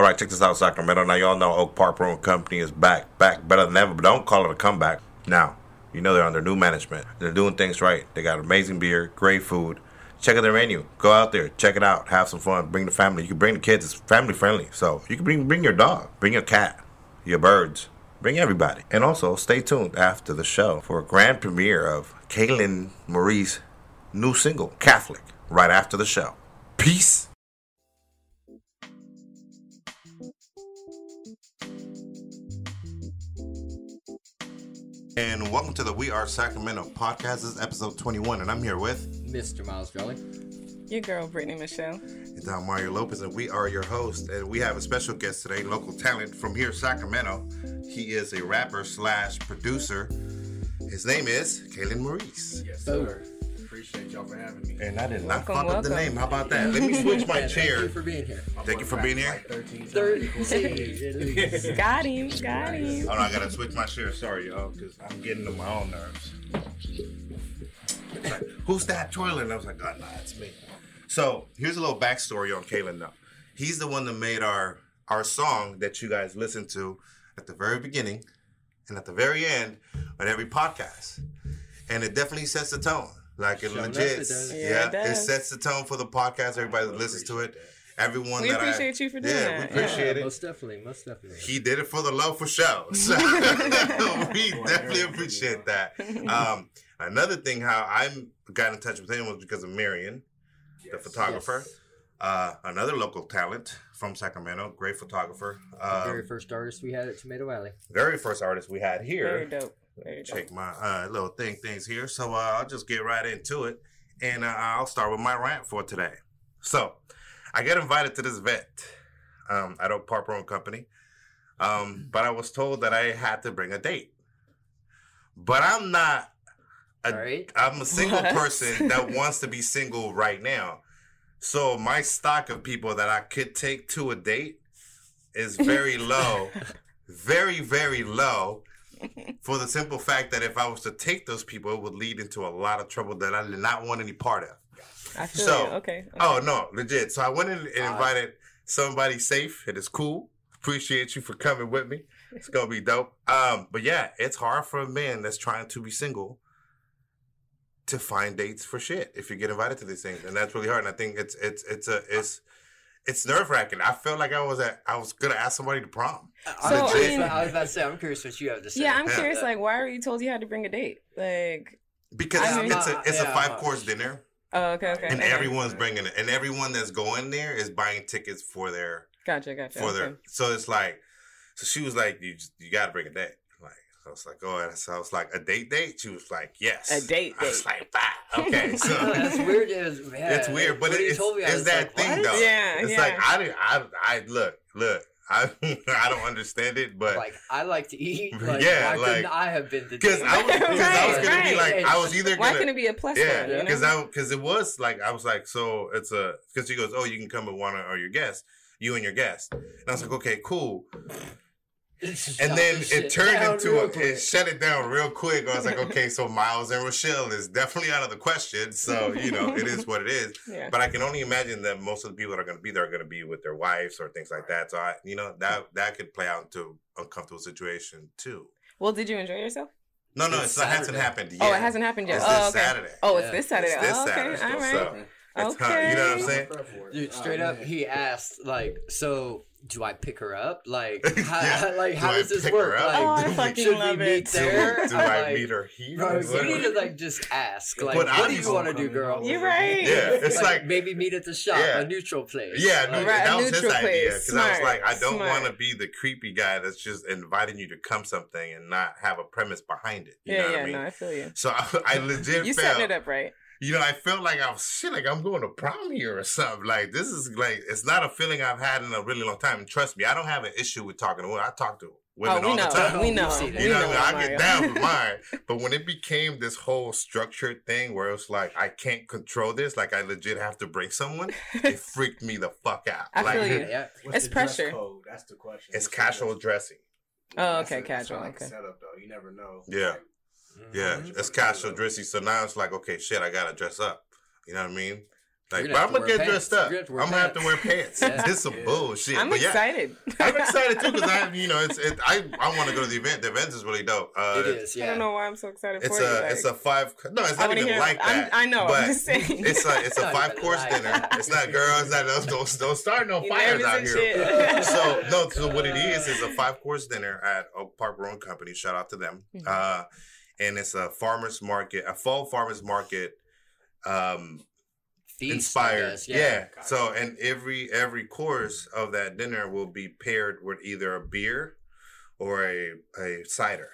All right, check this out, Sacramento. Now y'all know Oak Park Brewing Company is back, back better than ever. But don't call it a comeback. Now you know they're under new management. They're doing things right. They got amazing beer, great food. Check out their menu. Go out there, check it out, have some fun. Bring the family. You can bring the kids. It's family friendly. So you can bring bring your dog, bring your cat, your birds, bring everybody. And also stay tuned after the show for a grand premiere of Kaylin Marie's new single, Catholic, right after the show. Peace. And welcome to the We Are Sacramento podcast. This is episode 21, and I'm here with Mr. Miles Jolly. Your girl, Brittany Michelle. it's Don Mario Lopez, and we are your host. And we have a special guest today, local talent from here, Sacramento. He is a rapper slash producer. His name is Kalen Maurice. Yes, oh. sir. Appreciate y'all for having me. And I did not Welcome, fuck up the name. How about that? Let me switch my Thank chair. you for being here. My Thank you for being here. Like 13 times. Got him, got him. Oh no, I gotta switch my chair. Sorry, y'all, because I'm getting on my own nerves. Like, Who's that toilet? And I was like, oh, nah, it's me. So here's a little backstory on Kalen. Though he's the one that made our our song that you guys listen to at the very beginning and at the very end on every podcast, and it definitely sets the tone. Like it Sure enough, legit, it does. yeah, Yeah, it it, sets the tone for the podcast. Everybody that listens to it, everyone We that appreciate I, you for doing yeah, that. we Yeah. appreciate it. Most definitely, most definitely. He did it for the love for show. So we definitely appreciate that. Um, another thing, how I got in touch with him was because of Marion, the photographer. Yes. Uh, another local talent from Sacramento, great photographer. The Um, very first artist we had at Tomato Valley. very first artist we had here. Very here. dope. Very dope. Check my uh, little thing things here. So uh, I'll just get right into it, and uh, I'll start with my rant for today. So I get invited to this event um, at Oak Park Brewing Company, um, but I was told that I had to bring a date. But I'm not. A, right. I'm a single What? person that wants to be single right now. So my stock of people that I could take to a date is very low, very very low. For the simple fact that if I was to take those people, it would lead into a lot of trouble that I did not want any part of. I feel So- Okay. okay. Oh no, legit. So I went in and Uh, invited somebody safe. It is cool. Appreciate you for coming with me. It's gonna be dope. Um, but yeah, it's hard for a man that's trying to be single to find dates for shit if you get invited to these things, and that's really hard. And I think it's it's it's a it's it's nerve wracking. I felt like I was at I was gonna ask somebody to prom. I, So, was, I mean- I was about to say, I'm curious what you have to say. Yeah, I'm Yeah. curious. Like, why were you told you had to bring a date? Like, Because I mean- it's a it's Yeah, a five course dinner, oh, okay, okay. and okay. everyone's bringing it, and everyone that's going there is buying tickets for their Gotcha, gotcha. for okay. their. So it's like, so she was like, you just, you got to bring a date. Like I was like, oh, and so I was like, a date date. She was like, yes, A date I was like, bah. okay, so. No, that's weird. It was, yeah, It's weird, but it- it's, told me, I it's that like, thing what? though. Yeah, it's yeah. like I didn't. I, I look, look. I I don't understand it, but Like I like to eat. Like, Yeah, why like- I have been the because? I was because I was Right, gonna be like I was either Why gonna couldn't it be a plus yeah one? You because know? I because it was like I was like so it's a because she goes oh you can come with one or your guest you and your guest and I was like okay cool and then it turned into a, quick. it shut it down real quick. I was like, okay, so Miles and Rochelle is definitely out of the question. So you know, it is what it is. yeah. But I can only imagine that most of the people that are going to be there are going to be with their wives or things like that. So I, you know, that that could play out into uncomfortable situation too. Well, did you enjoy yourself? No, no, It's it's, it hasn't Saturday. happened yet. Oh, it hasn't happened yet. It's oh, this okay. Saturday. Oh, it's Yeah. this Saturday. It's this oh, okay. Saturday, All right. so- okay. hard, you know what I'm saying? Dude, Oh, straight up, man. he asked, like, so do I pick her up? Like, how, Yeah. like, Do how I does this work? Like, Oh, I fucking should we love meet it. There? do I Like, meet her here? Bro, you need to like just ask, like, But what do you want to do, girl? You're right. Yeah, it's like maybe meet at the shop, Yeah. a neutral place. Yeah, Like, Right, that a was his neutral idea place. because I was like, I don't want to be the creepy guy that's just inviting you to come something and not have a premise behind it. You Yeah, know yeah. I mean? No, I feel you. So I, I legit You setting it up right. You know, I felt like I was shit, like I'm going to prom here or something. Like this is like it's not a feeling I've had in a really long time. And trust me, I don't have an issue with talking to women. I talk to women Oh, all know. the time. We know. We've. We You know, what I, mean? I get down with mine. But when it became this whole structured thing where it's like I can't control this, like I legit have to bring someone, it freaked me the fuck out. I like, feel you. yeah. What's It's the dress pressure. Code? That's the question. It's What's casual dressing. Oh, okay, that's casual, like a okay. Setup though, you never know. Yeah. Yeah, Mhm. it's casual dressy. So now it's like, okay, shit, I gotta dress up. You know what I mean? Like, but I'm gonna get wear dressed up. You're I'm gonna have to wear have to wear pants. Yeah. This is some bullshit. I'm but yeah, excited. I'm excited too because I, you know, it's it, I I want to go to the event. The event is really dope. Uh, it is. I don't know why I'm so excited It's for you. a like, it's a five. No, it's I not even hear- like I'm- that. I know, I'm but just saying. It's a it's a five course like dinner. It's not girls. Not don't don't, don't start no fires out here. so no, so what it is is a five course dinner at Oak Park Brewing Company. Shout out to them. Mhm. Uh, and it's a farmers market, a fall farmers market. Um, Feast, inspired. guess, Yeah. So and every every course of that dinner will be paired with either a beer or a a cider.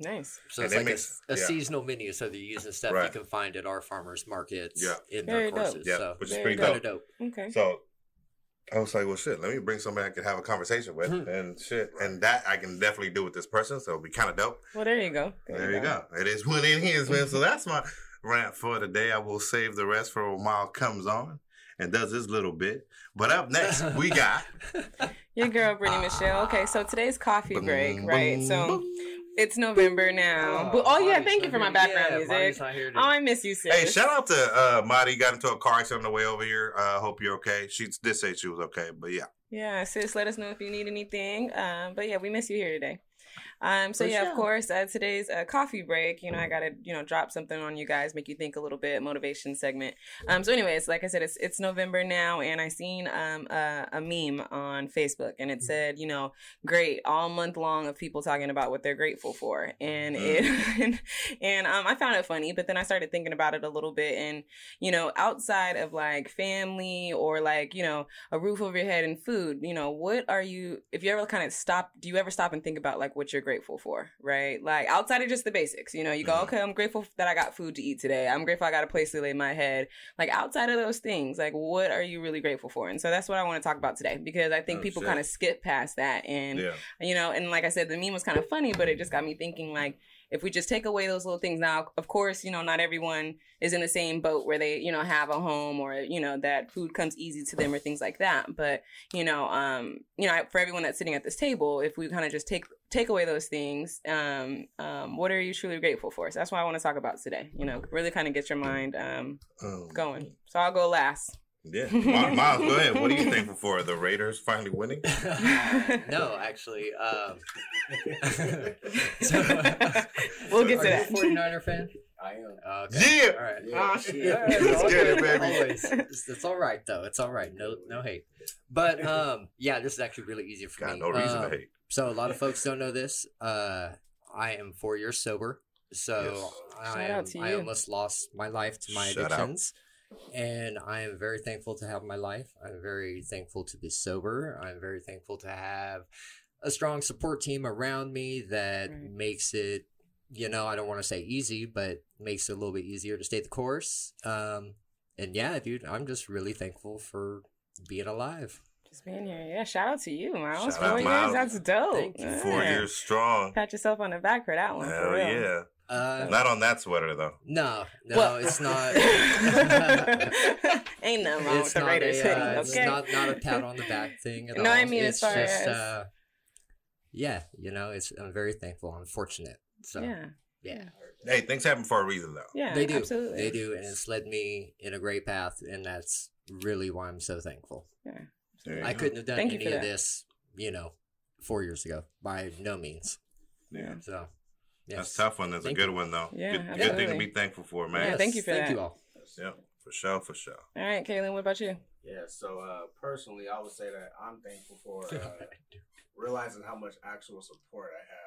nice. So And it's like makes- a, a yeah. seasonal menu. So they're using stuff Right. you can find at our farmers markets Yeah. in Very their dope. courses. Yeah, so which is Very pretty kind dope. dope. Okay. So I was like, well, shit, let me bring somebody I can have a conversation with Hmm. and shit. And that I can definitely do with this person. So it'll be kind of dope. Well, there you go. There, you go. It is what it is, man. So that's my rant for today. I will save the rest for when Miles comes on and does his little bit. But up next, we got. Your girl, Brittany Michelle. Okay, so today's coffee break, right? So boom. It's November now. but, oh, yeah, Marty's thank you for my background Yeah, music. Not here Oh, I miss you, sis. Hey, shout out to uh, Madi. Got into a car accident on the way over here. Uh, hope you're okay. She did say she was okay, but yeah. Yeah, sis, let us know if you need anything. Um, but yeah, we miss you here today. Um, so For yeah, sure. of course, uh, today's uh, coffee break. You know, I gotta you know drop something on you guys, make you think a little bit, motivation segment. Um, so anyways, like I said, it's it's November now, and I seen um a, a meme on Facebook, and Mm. it said, you know, great all month long of people talking about what they're grateful for, and Mm. it and um I found it funny, but then I started thinking about it a little bit, and you know, outside of like family or like you know a roof over your head and food you know what are you if you ever kind of stop do you ever stop and think about like what you're grateful for right? Like outside of just the basics you know you go Mhm. okay i'm grateful that i got food to eat today. I'm grateful i got a place to lay my head. Like outside of those things like what are you really grateful for? And so that's what i want to talk about today because i think Oh, people kind of skip past that and Yeah. you know and like i said the meme was kind of funny but it just got me thinking like if we just take away those little things. Now of course you know not everyone is in the same boat where they you know have a home or you know that food comes easy to them or things like that. But you know um you know for everyone that's sitting at this table if we kind of just take take away those things um um what are you truly grateful for? So that's what i want to talk about today you know really kind of get your mind um Um, going. so i'll go last Yeah. Miles, go ahead. What are you thankful for? The Raiders finally winning? no, actually. Um, We'll get to that. 49er fan? I am. Okay. Yeah. All right. Oh, Yeah. shit. Yeah, Let's get it, baby. Always. It's, it's all right though. It's all right. No, no hate. But um, yeah, this is actually really easy for Got me. no reason Um, to hate. So a lot of folks don't know this. Uh, I am four years sober. So Yes. I, am, I almost lost my life to my Shout out. Addictions. And I am very thankful to have my life. I'm very thankful to be sober. I'm very thankful to have a strong support team around me that Right. makes it, you know, I don't want to say easy, but makes it a little bit easier to stay the course. Um, and yeah, dude, I'm just really thankful for being alive. just being here yeah shout out to you miles Shout four years Miles. that's dope Thank you. Four Yeah. years strong. pat yourself on the back for that one for Hell real. yeah. Uh, Not on that sweater, though. no, no, Well- it's not. Ain't nothing wrong with it's the not Raiders a, hoodie, uh, it's not not a pat on the back thing at No, all. No, I mean, as it's far just as- uh, yeah, you know, it's I'm very thankful. I'm fortunate. So yeah, yeah, Hey, things happen for a reason, though. yeah, they do, absolutely. they do, and it's led me in a great path, and that's really why I'm so thankful. Yeah. I go. couldn't have done Thank you any for of that. this, you know, four years ago by no means. Yeah. So yes. That's a tough one. That's Thank a good one, though. Yeah, good, good thing to be thankful for, man. Yeah, man. thank you for thank that. you all. Yeah, for sure, for sure. All right, Kaylin, what about you? Yeah, so uh, personally, I would say that I'm thankful for uh, realizing how much actual support I have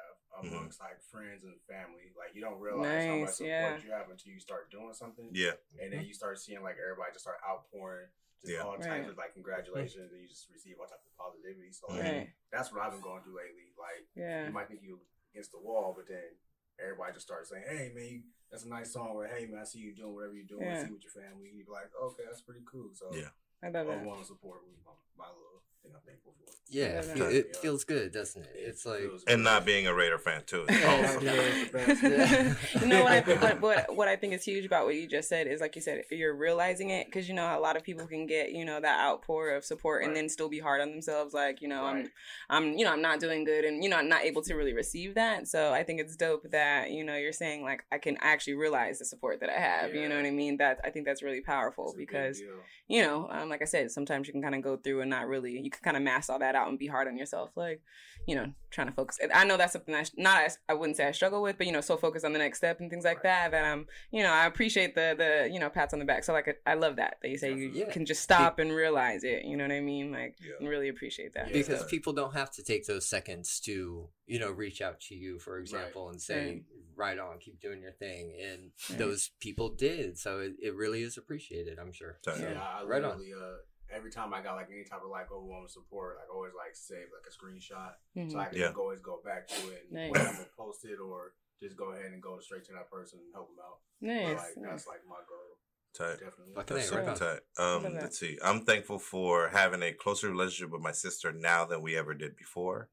amongst like friends and family. Like you don't realize how much support yeah. you have until you start doing something, Yeah, and then you start seeing like everybody just start outpouring just Yeah. all types Right. of like congratulations, and you just receive all types of positivity. So like, Right. that's what I've been going through lately. Like Yeah. you might think you against the wall, but then everybody just starts saying, "Hey man, you, that's a nice song," or "Hey man, I see you doing whatever you're doing. I Yeah. see with your family." And you're like, "Okay, that's pretty cool." So Yeah. I I love was want to support with my, my little thing I'm thankful for. Yeah, Yeah, fe- yeah. it feels good, doesn't it? It's like and not being a Raider fan too. Yeah, Yeah, yeah. it's the best. you know what I what, what what I think is huge about what you just said is like you said you're realizing it because you know a lot of people can get you know that outpour of support and then still be hard on themselves like you know Right. I'm I'm you know I'm not doing good and you know I'm not able to really receive that so I think it's dope that you know you're saying like I can actually realize the support that I have you know what I mean that I think that's really powerful It's because you know, um, like I said, sometimes you can kind of go through and not really, you can kind of mask all that out and be hard on yourself, like, you know, trying to focus. I know that's something I sh- not, as, I wouldn't say I struggle with, but you know, so focused on the next step and things like that that I'm, you know, I appreciate the the you know pats on the back. So like, I love that that you say you Yeah. can just stop and realize it. You know what I mean? Like, Yeah. really appreciate that. Yeah. because So- people don't have to take those seconds to you know reach out to you for example and say right on keep doing your thing and Right. those people did so it, it really is appreciated i'm sure So, Yeah, Yeah. I, I Right on. uh every time I got like any type of like overwhelming support, like always like save like a screenshot Mhm. so I can Yeah. always go back to it and Nice. when post it or just go ahead and go straight to that person and help them out. But, nice. like nice. that's like my goal, tight. definitely. Fucking That's super on. tight. Um, let's see. I'm thankful for having a closer relationship with my sister now than we ever did before.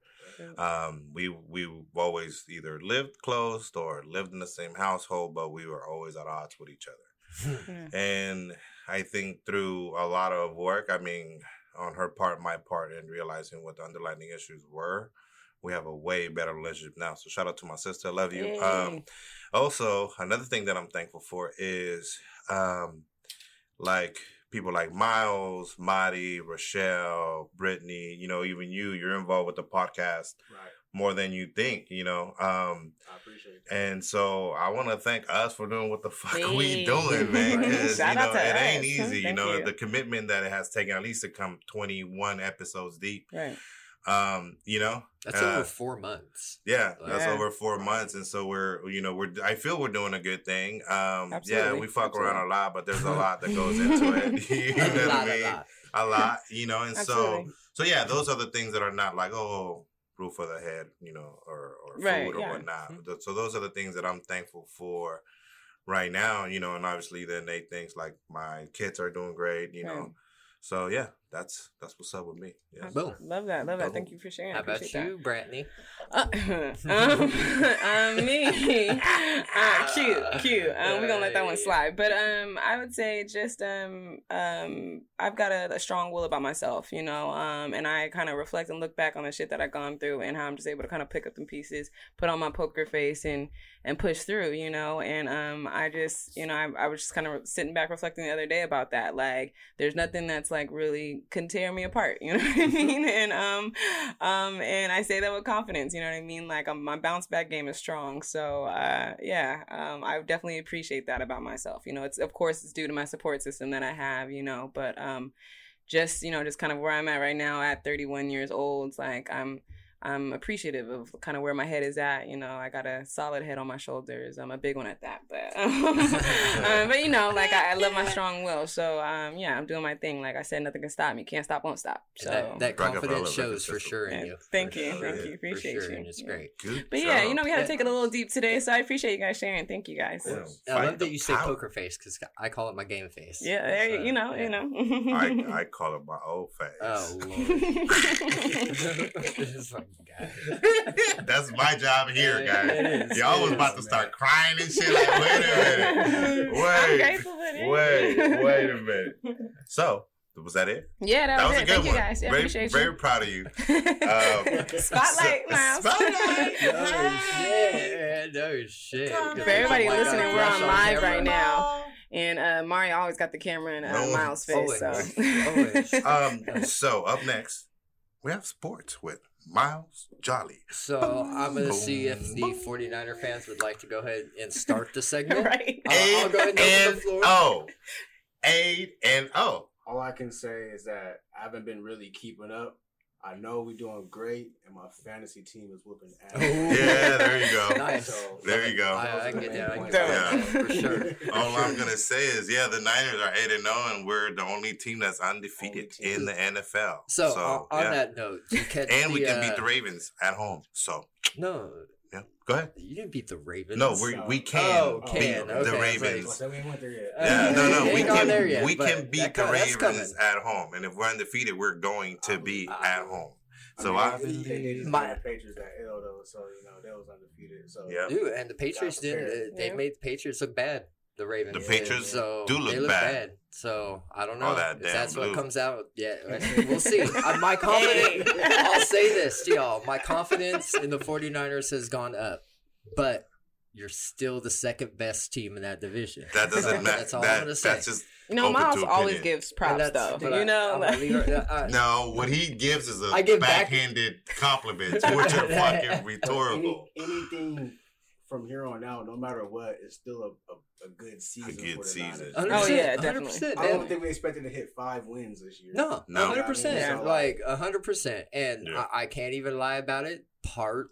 Um, we we've always either lived close or lived in the same household, but we were always at odds with each other. And I think through a lot of work, I mean, on her part, my part, and realizing what the underlying issues were, we have a way better relationship now. So shout out to my sister. I love you. Yay. Um, also, another thing that I'm thankful for is um, like people like Miles, Marty, Rochelle, Brittany, you know, even you, you're involved with the podcast Right. More than you think, you know. Um, I appreciate that. and so I want to thank us for doing what the fuck we Hey. doing, man. Because, you know, out to it ain't easy. You know, you. the commitment that it has taken at least to come 21 episodes deep. Right. Um, you know, that's Uh, over four months yeah, that's Yeah. over four months, and so we're, you know, we're. I feel we're doing a good thing. Um, yeah, we fuck around a lot, but there's a lot that goes into it. you know a what lot, I mean? a lot. A lot, you know, and so, so yeah, those are the things that are not like oh, roof of the head, you know, or or food Right, or yeah. whatnot. Mm-hmm. Th- So those are the things that I'm thankful for right now, you know, and obviously then they things like my kids are doing great, you know. So yeah, that's that's what's up with me. Yeah. Boom. Love that. Love that. Boom. Thank you for sharing. I how about appreciate that. you brittany Uh, um, um, me, uh, cute, cute. Um, we're gonna let that one slide. But um, I would say just um, um, I've got a, a strong will about myself, you know. Um, and I kind of reflect and look back on the shit that I've gone through and how I'm just able to kind of pick up the pieces, put on my poker face, and and push through, you know. And um, I just, you know, I, I was just kind of sitting back reflecting the other day about that. Like, there's nothing that's like really can tear me apart, you know what I mean? And um, um, and I say that with confidence, you know what I mean? Like, um, my bounce back game is strong. So, uh, yeah, um, I definitely appreciate that about myself. You know, it's of course it's due to my support system that I have, you know, but um, just you know, just kind of where I'm at right now at 31 years old, it's like I'm. I'm appreciative of kind of where my head is at. You know, I got a solid head on my shoulders. I'm a big one at that, but um, but you know, like I, I love my strong will. So um, yeah, I'm doing my thing. Like I said, nothing can stop me. Can't stop, won't stop. And So that, that confidence shows for sure in you thank you, sure, thank you, appreciate sure, you. and it's great Good But yeah, you know, we had to take it a little deep today, so I appreciate you guys sharing. Thank you guys. Yeah. I love that you say power. poker face because I call it my game face. Yeah, there you, So, you know, yeah. you know. I, I call it my old face. Oh lord. This fucking guy. That's my job here, It guys. is, Y'all was is, about to man. start crying and shit. Like, wait a minute. Wait. grateful for it. Wait, wait a minute. So, was that it? Yeah, that, That was, was a good Thank you one. guys. Yeah, very, appreciate very proud of you. Um, Spotlight, so- Miles. Spotlight. No shit. No shit. For everybody Oh listening, God, we're on on live camera. right now. And uh, Mario always got the camera in uh, Always. Miles' face. So. Always. Always. Um, so up next, we have sports with Miles Jolly. So I'm gonna see if the 49er fans would like to go ahead and start the segment. right. I'll- I'll go ahead and open the floor. Oh. O. A and O. All I can say is that I haven't been really keeping up. I know we're doing great, and my fantasy team is whooping ass. Oh. Yeah, there you go. Nice. So, There you go. I, I can get that. I can get that Yeah. for sure. All I'm gonna say is, yeah, the Niners are eight and zero, and we're the only team that's undefeated team. in the NFL. So, on, on yeah. that note, you catch and the, we can uh, beat the Ravens at home. So No, Yeah. Go ahead. You didn't beat the Ravens. No, we we can Oh, beat can, the okay, I was Ravens. like- So we went there yet. Yeah, no, no, we can yet, we can beat the co- Ravens coming. at home, and if we're undefeated, we're going to be Uh, at home. I So mean, I they- they, they just My- the Patriots at L though, so you know they was undefeated. So yeah, Dude, and the Patriots didn't. Uh, they Yeah. made the Patriots look bad. The Ravens. The. Patriots so do look they bad. So I don't know All that if that's blue. what comes out. Yeah, we'll see. Uh, my confidence. I'll say this to y'all. My confidence in the 49ers has gone up, but you're still the second best team in that division. that doesn't matter. That's all That, I'm gonna say. that's just You know, Open Miles always gives props though. but I- You know, I'm like- gonna leave it- no. What he gives is a I give back- backhanded compliment, which are fucking rhetorical. Any, anything from here on out, no matter what, it's still a, a, a good season good for the season. Niners. 100%, Oh, yeah, definitely. 100%, I don't think we expected to hit five wins this year. No, No. hundred percent. Yeah. Like hundred percent, and Yeah. I, I can't even lie about it. Part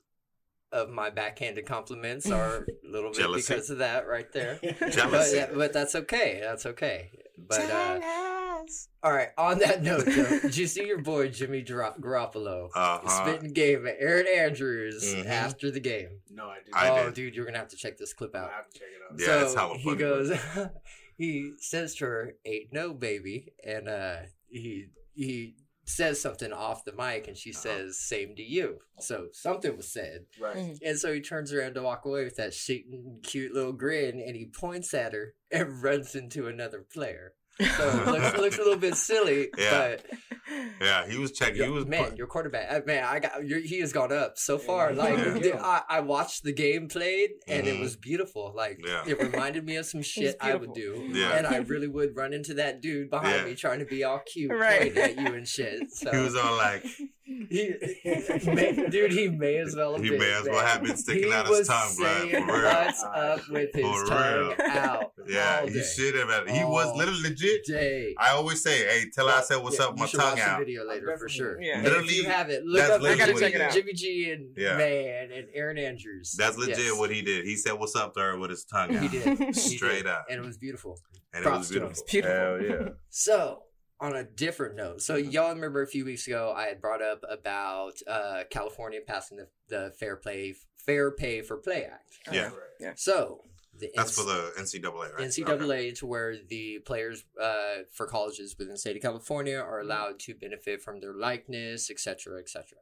of my backhanded compliments are a little bit Jealousy. because of that right there. But, Jealousy. yeah, but that's okay. That's okay. But uh, all right. On that note, though, did you see your boy Jimmy Gar- Garoppolo Uh-huh. spitting game at Erin Andrews Mhm. after the game? no, I didn't. I oh, did. dude, you're gonna have to check this clip out. I out. have to check it out. Yeah, it's hella he goes, he says to her, "Ain't no baby," and uh, he he says something off the mic, and she Uh-huh. says, "Same to you." So something was said, Right. Mhm. and so he turns around to walk away with that shit, cute little grin, and he points at her and runs into another player. So it looks, looks a little bit silly, Yeah. but Yeah, he was checking. He was man, put- your quarterback, uh, man, I got your, he has gone up so far. Yeah. Like, Yeah. I, I watched the game played, and Mhm. it was beautiful. Like, Yeah. it reminded me of some shit I would do, Yeah. and I really would run into that dude behind Yeah. me trying to be all cute, Right. pointing at you and shit. So he was all like, he, may, dude, he may as well have He been, may as well have been sticking he out his tongue, bro, saying for real. What's up with his For tongue real. out? yeah, all he day. should have. He was literally legit. Day. I always say, "Hey, tell her I said what's Yeah, up, with you my should tongue watch out." the video later for sure. Yeah. And if Literally, you have it, look that's up I gotta check it out. Jimmy G and Yeah. Man and Erin Andrews. That's legit Yes. what he did. He said, "What's up?" to her with his tongue out. he out, did. He straight did. up, and it was beautiful. and it was to him. beautiful. It's beautiful. Hell yeah. So, on a different note, so y'all remember a few weeks ago I had brought up about uh, California passing the, the Fair Play Fair Pay for Play Act. Yeah. Right. So the That's NC for the NCAA, right? NCAA to where the players uh, for colleges within the state of California are allowed to benefit from their likeness, etc., etc.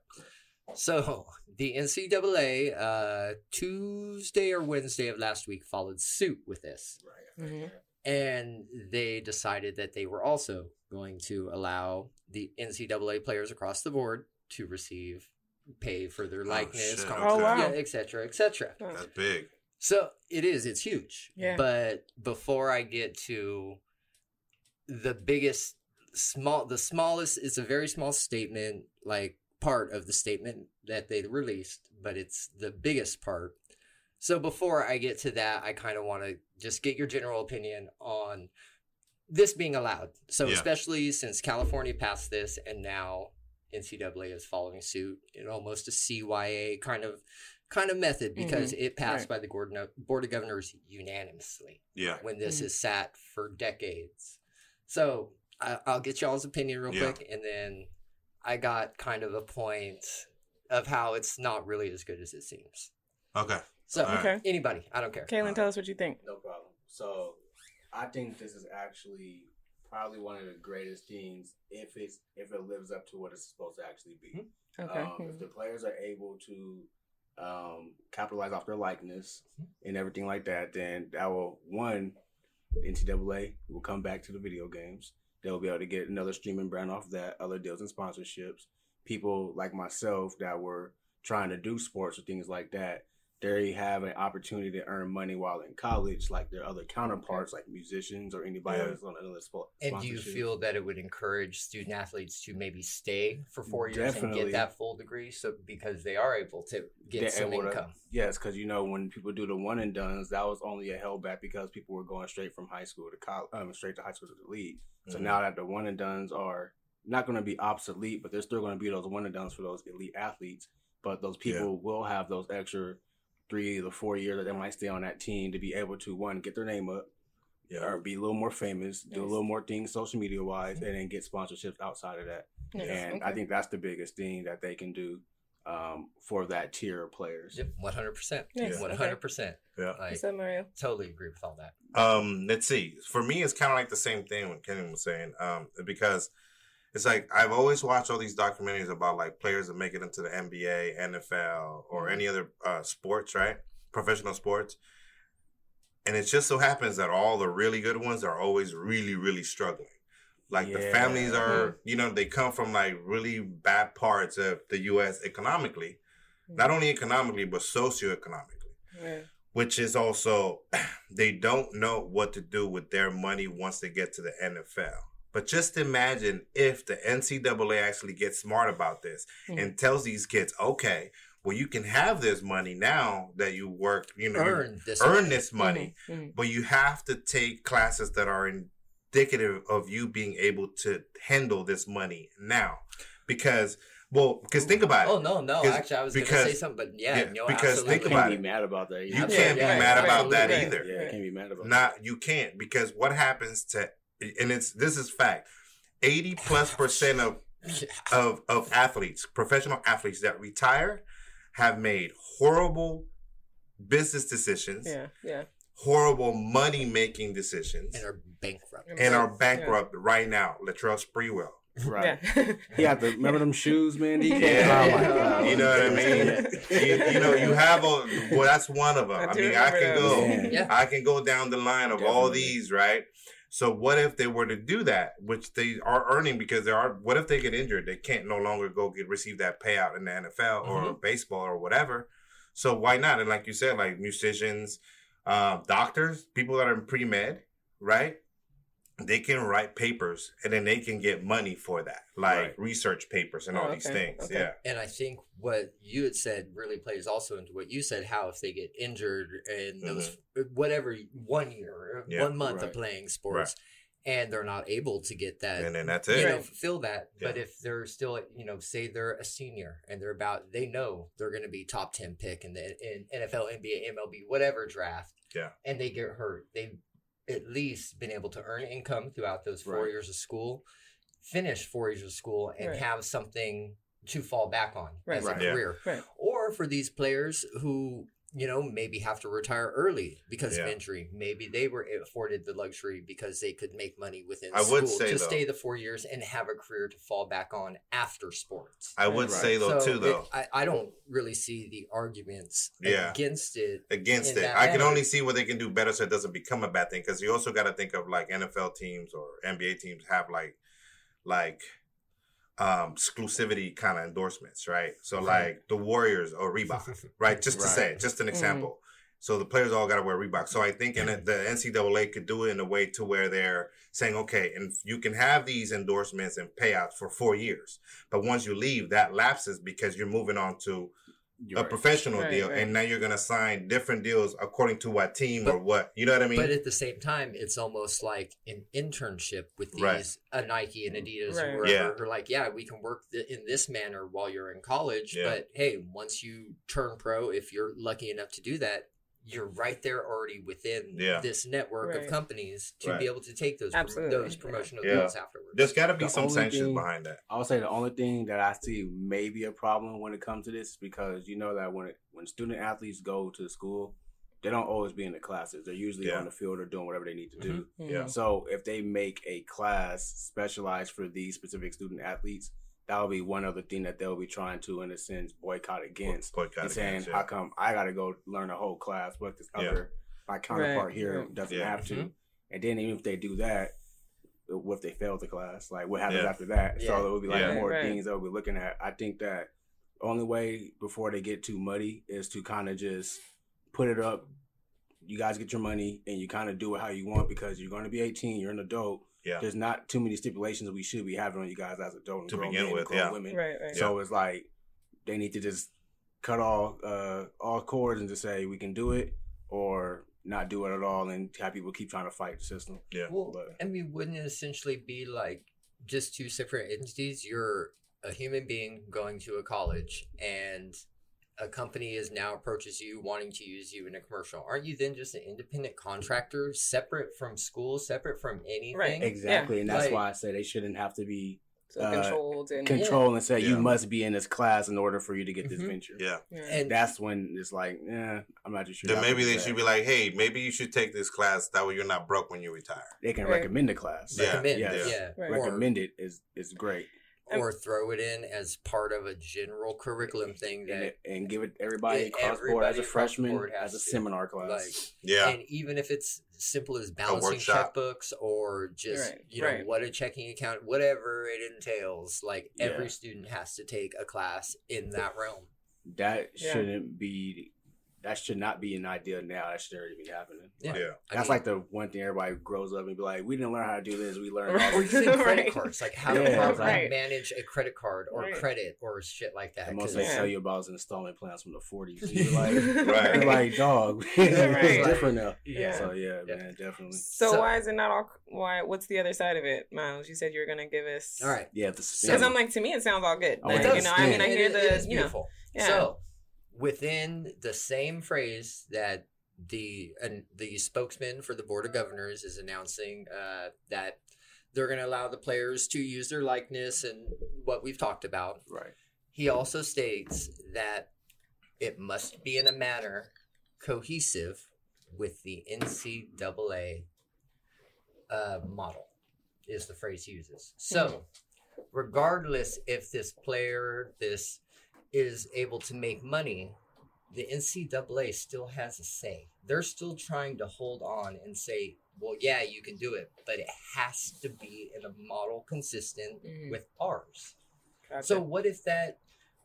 So the NCAA uh, Tuesday or Wednesday of last week followed suit with this, Right. Mhm. And they decided that they were also going to allow the NCAA players across the board to receive pay for their Oh, likeness, shit, con- Oh, wow. yeah, etc., etc. That's big. So it is. It's huge. Yeah. But before I get to the biggest, small, the smallest, it's a very small statement, like part of the statement that they released, but it's the biggest part. So before I get to that, I kind of want to just get your general opinion on this being allowed. So Yeah. especially since California passed this, and now NCAA is following suit in almost a CYA kind of kind of method because it passed Right. by the Gordon, board of governors unanimously Yeah. when this Mhm. has sat for decades. So I, I'll get y'all's opinion real Yeah. quick, and then I got kind of a point of how it's not really as good as it seems. Okay. So Okay. anybody, I don't care. Kaylin, tell us what you think. No problem. So, I think this is actually probably one of the greatest things if it's if it lives up to what it's supposed to actually be. Okay. Um, if the players are able to um, capitalize off their likeness and everything like that, then that will one NCAA will come back to the video games. They'll be able to get another streaming brand off that, other deals and sponsorships. People like myself that were trying to do sports or things like that, they have an opportunity to earn money while in college, like their other counterparts, like musicians or anybody Yeah. else on another sport. And do you feel that it would encourage student athletes to maybe stay for four years and get that full degree, so because they are able to get They're some able to- income? Yes, because you know when people do the one and dones, that was only a held back because people were going straight from high school to college, um, straight to high school to the league. So Mhm. now that the one and dones are not going to be obsolete, but they're still going to be those one and dones for those elite athletes. But those people will have those extra three to four years that they might stay on that team to be able to one get their name up, Yeah. or be a little more famous, do a little more things social media wise, and then get sponsorships outside of that. Yes, And okay. I think that's the biggest thing that they can do. um, for that tier of players. Yep, one hundred percent. Yes, One hundred percent. Yeah. Like What's up, Mario? totally agree with all that. Um, let's see. For me, it's kind of like the same thing what Kenny was saying. Um, because it's like I've always watched all these documentaries about like players that make it into the NBA, NFL, or mm-hmm. any other uh, sports, right? Professional sports. And it just so happens that all the really good ones are always really, really struggling. Like the families are, mm-hmm. you know, they come from like really bad parts of the U.S. economically, mm-hmm. not only economically but socioeconomically Right. which is also they don't know what to do with their money once they get to the NFL. But just imagine if the NCAA actually gets smart about this Mhm. and tells these kids, okay, well, you can have this money now that you work, you know, Earn this. earn this money, Mhm. but you have to take classes that are indicative of you being able to handle this money now. Because, well, because think about it. Oh no, no. Actually, I was going to say something, but yeah, yeah, no, because absolutely. think can't about be mad about that. You either. can't be Yeah, mad about that either. Yeah, you can't be mad about that. Not you can't because what happens to and it's this is fact. Eighty plus percent of of of athletes, professional athletes that retire, have made horrible business decisions, Yeah, yeah. horrible money making decisions, and are bankrupt. and are bankrupt right now. Latrell Sprewell. Right. Yeah. He had to remember them shoes, man. DK? Yeah. Oh my god. You know what I mean? you, you know, you have a well. That's one of them. I I, mean, I can those. go. Yeah. Yeah. I can go down the line of all these, right? So what if they were to do that, which they are earning because they are? What if they get injured? They can't no longer go get receive that payout in the NFL or baseball or whatever. So why not? And like you said, like musicians, uh, doctors, people that are in pre med, right? They can write papers and then they can get money for that, like Right. research papers and Oh, all these things. Okay. Yeah. And I think what you had said really plays also into what you said. How if they get injured in those whatever one year, Mm-hmm. Yeah, one month right. of playing sports, and they're not able to get that, And then that's it. you it. know, Right. fulfill that. But if they're still, you know, say they're a senior and they're about, they know they're going to be top ten pick in the in NFL, NBA, MLB, whatever draft. Yeah. And they get hurt, they've at least been able to earn income throughout those four Right. years of school, finish four years of school, and Right. have something to fall back on Right. as Right. a Yeah. career. Right. Or for these players who you know maybe have to retire early because Yeah. of injury. Maybe they were afforded the luxury because they could make money within I school would say, to though- stay the four years and have a career to fall back on after sports. I would Right. say though So too it- though I, I don't really see the arguments Yeah. against it. against it. that I can only see what they can do better so it doesn't become a bad thing. Because you also got to think of like NFL teams or NBA teams have like like um exclusivity kind of endorsements, right? So like the Warriors or Reebok, right? Just to Right. say, just an example. So the players all got to wear Reebok. So I think in it, the NCAA could do it in a way to where they're saying, okay, and you can have these endorsements and payouts for four years, but once you leave, that lapses because you're moving on to You're a right. professional Right, deal, right. and now you're gonna sign different deals according to what team But- or what you know what I mean? But at the same time, it's almost like an internship with these Right. a Nike and Adidas Right. or wherever. Yeah. Who are like, yeah, we can work th- in this manner while you're in college. Yeah. But hey, once you turn pro, if you're lucky enough to do that, you're right there already within Yeah. this network Right. of companies to Right. be able to take those prom- those promotional Yeah. deals afterwards. There's got to be The some only sanctions thing- behind that. I'll say the only thing that I see may be a problem when it comes to this is because you know that when it, when student athletes go to school, they don't always be in the classes. They're usually Yeah. on the field or doing whatever they need to do. Mm-hmm. Yeah. So if they make a class specialized for these specific student athletes, that will be one other thing that they'll be trying to, in a sense, boycott against. Boycott and saying, against, how come I got to go learn a whole class, but this Yeah. other my counterpart Right, here right. doesn't Yeah. have to? Mhm. And then even if they do that, what if they fail the class? Like what happens Yeah. after that? Yeah. So it would be like Yeah. more Right. things that we'll be looking at. I think that only way before they get too muddy is to kind of just put it up. You guys get your money and you kind of do it how you want because you're going to be 18. You're an adult. Yeah. There's not too many stipulations we should be having on you guys as adult and To grown begin men and with, grown yeah. women. Right, right. So it's like they need to just cut all uh all cords and just say we can do it or not do it at all and have people keep trying to fight the system. Yeah. Well, But- I mean, wouldn't it essentially be like just two separate entities? You're a human being going to a college, and a company is now approaches you wanting to use you in a commercial. Aren't you then just an independent contractor, separate from school, separate from anything? Right. Exactly. And that's Like- why I say they shouldn't have to be so Uh, controlled and control and say Yeah. you must be in this class in order for you to get this Mhm. venture. Yeah. Yeah. And That's when it's like, yeah, I'm not too sure. Then maybe they that. should be like, hey, maybe you should take this class. That way you're not broke when you retire. They can Right. recommend the class. Yeah. recommend, yeah, yeah, yeah. Right. Or- Recommend it is is great. Or throw it in as part of a general curriculum thing And, that it- and give it everybody Yeah, across board as a freshman as a to, seminar class. like Yeah. and even if it's simple as balancing checkbooks or just Right, you know right. what a checking account whatever it entails like every Yeah. student has to take a class in that realm that Yeah. shouldn't be. That should not be an idea now. That should already be happening. Yeah. Yeah. I That's mean, like the one thing everybody grows up and be like, we didn't learn how to do this. We learned all or this. using credit Right. cards like how Yeah, to how right. manage a credit card or Right. credit or shit like that The most 'cause- they tell you about is installment plans from the 40s. You're like, Right. you're like, dog, Right. it's different now. yeah So yeah, Yeah. man, definitely. So, So- why is it not all? Why? What's the other side of it, Miles? You said you were gonna give us. all right Yeah, the So- Because. I'm like, to me, it sounds all good. Oh, Like, it you does. know, I mean, I hear is- the, it is you know, yeah. So, within the same phrase that the and the spokesman for the board of governors is announcing uh, that they're going to allow the players to use their likeness and what we've talked about. right. He also states that it must be in a manner cohesive with the NCAA uh, model, is the phrase he uses. So, regardless if this player, this is able to make money, the NCAA still has a say. They're still trying to hold on and say, well, yeah, you can do it, but it has to be in a model consistent Mhm. with ours. Gotcha. So what if that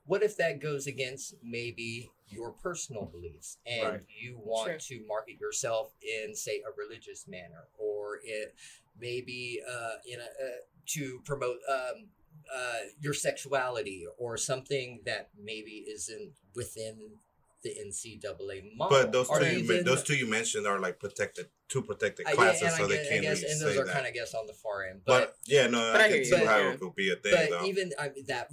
what if that goes against maybe your personal beliefs and Right. you want Sure. to market yourself in say a religious manner or it maybe uh, in a uh, to promote um, uh, your sexuality or something that maybe isn't within the NCAA model. But those two, you, men- then- those two you mentioned are like protected, two protected Uh, yeah, classes, so I they guess, can't guess, really and those say are that. kind of guess on the far end, but, but yeah, no, But I I hear can see how yeah. it could be a thing but though. even I mean, that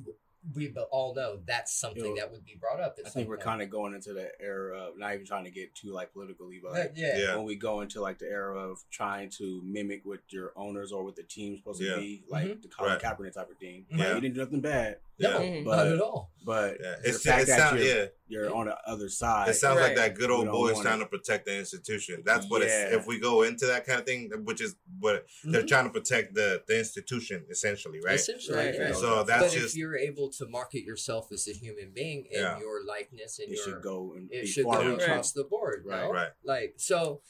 we all know that's something Yo, that would be brought up. At I some think we're kind of going into the era of not even trying to get too like politically, but Uh, yeah. Yeah. when we go into like the era of trying to mimic what your owners or what the team's supposed Yeah. to be, like Mhm. the Colin Right. Kaepernick type of thing. Like, Yeah. you didn't do nothing bad, No, Yeah. Mhm. but not at all. but yeah, the it's, fact it that sounds you're, yeah. you're on the other side. It sounds like that good old boy is trying to protect the institution. That's what it's. If we go into that kind of thing, which is what they're Mhm. trying to protect the the institution essentially, right? Essentially, Right, yeah. right. So that's but just if you're able to market yourself as a human being and Yeah. your likeness and it your should go and it should far go reaching. across the board, Right. no? right. Like so,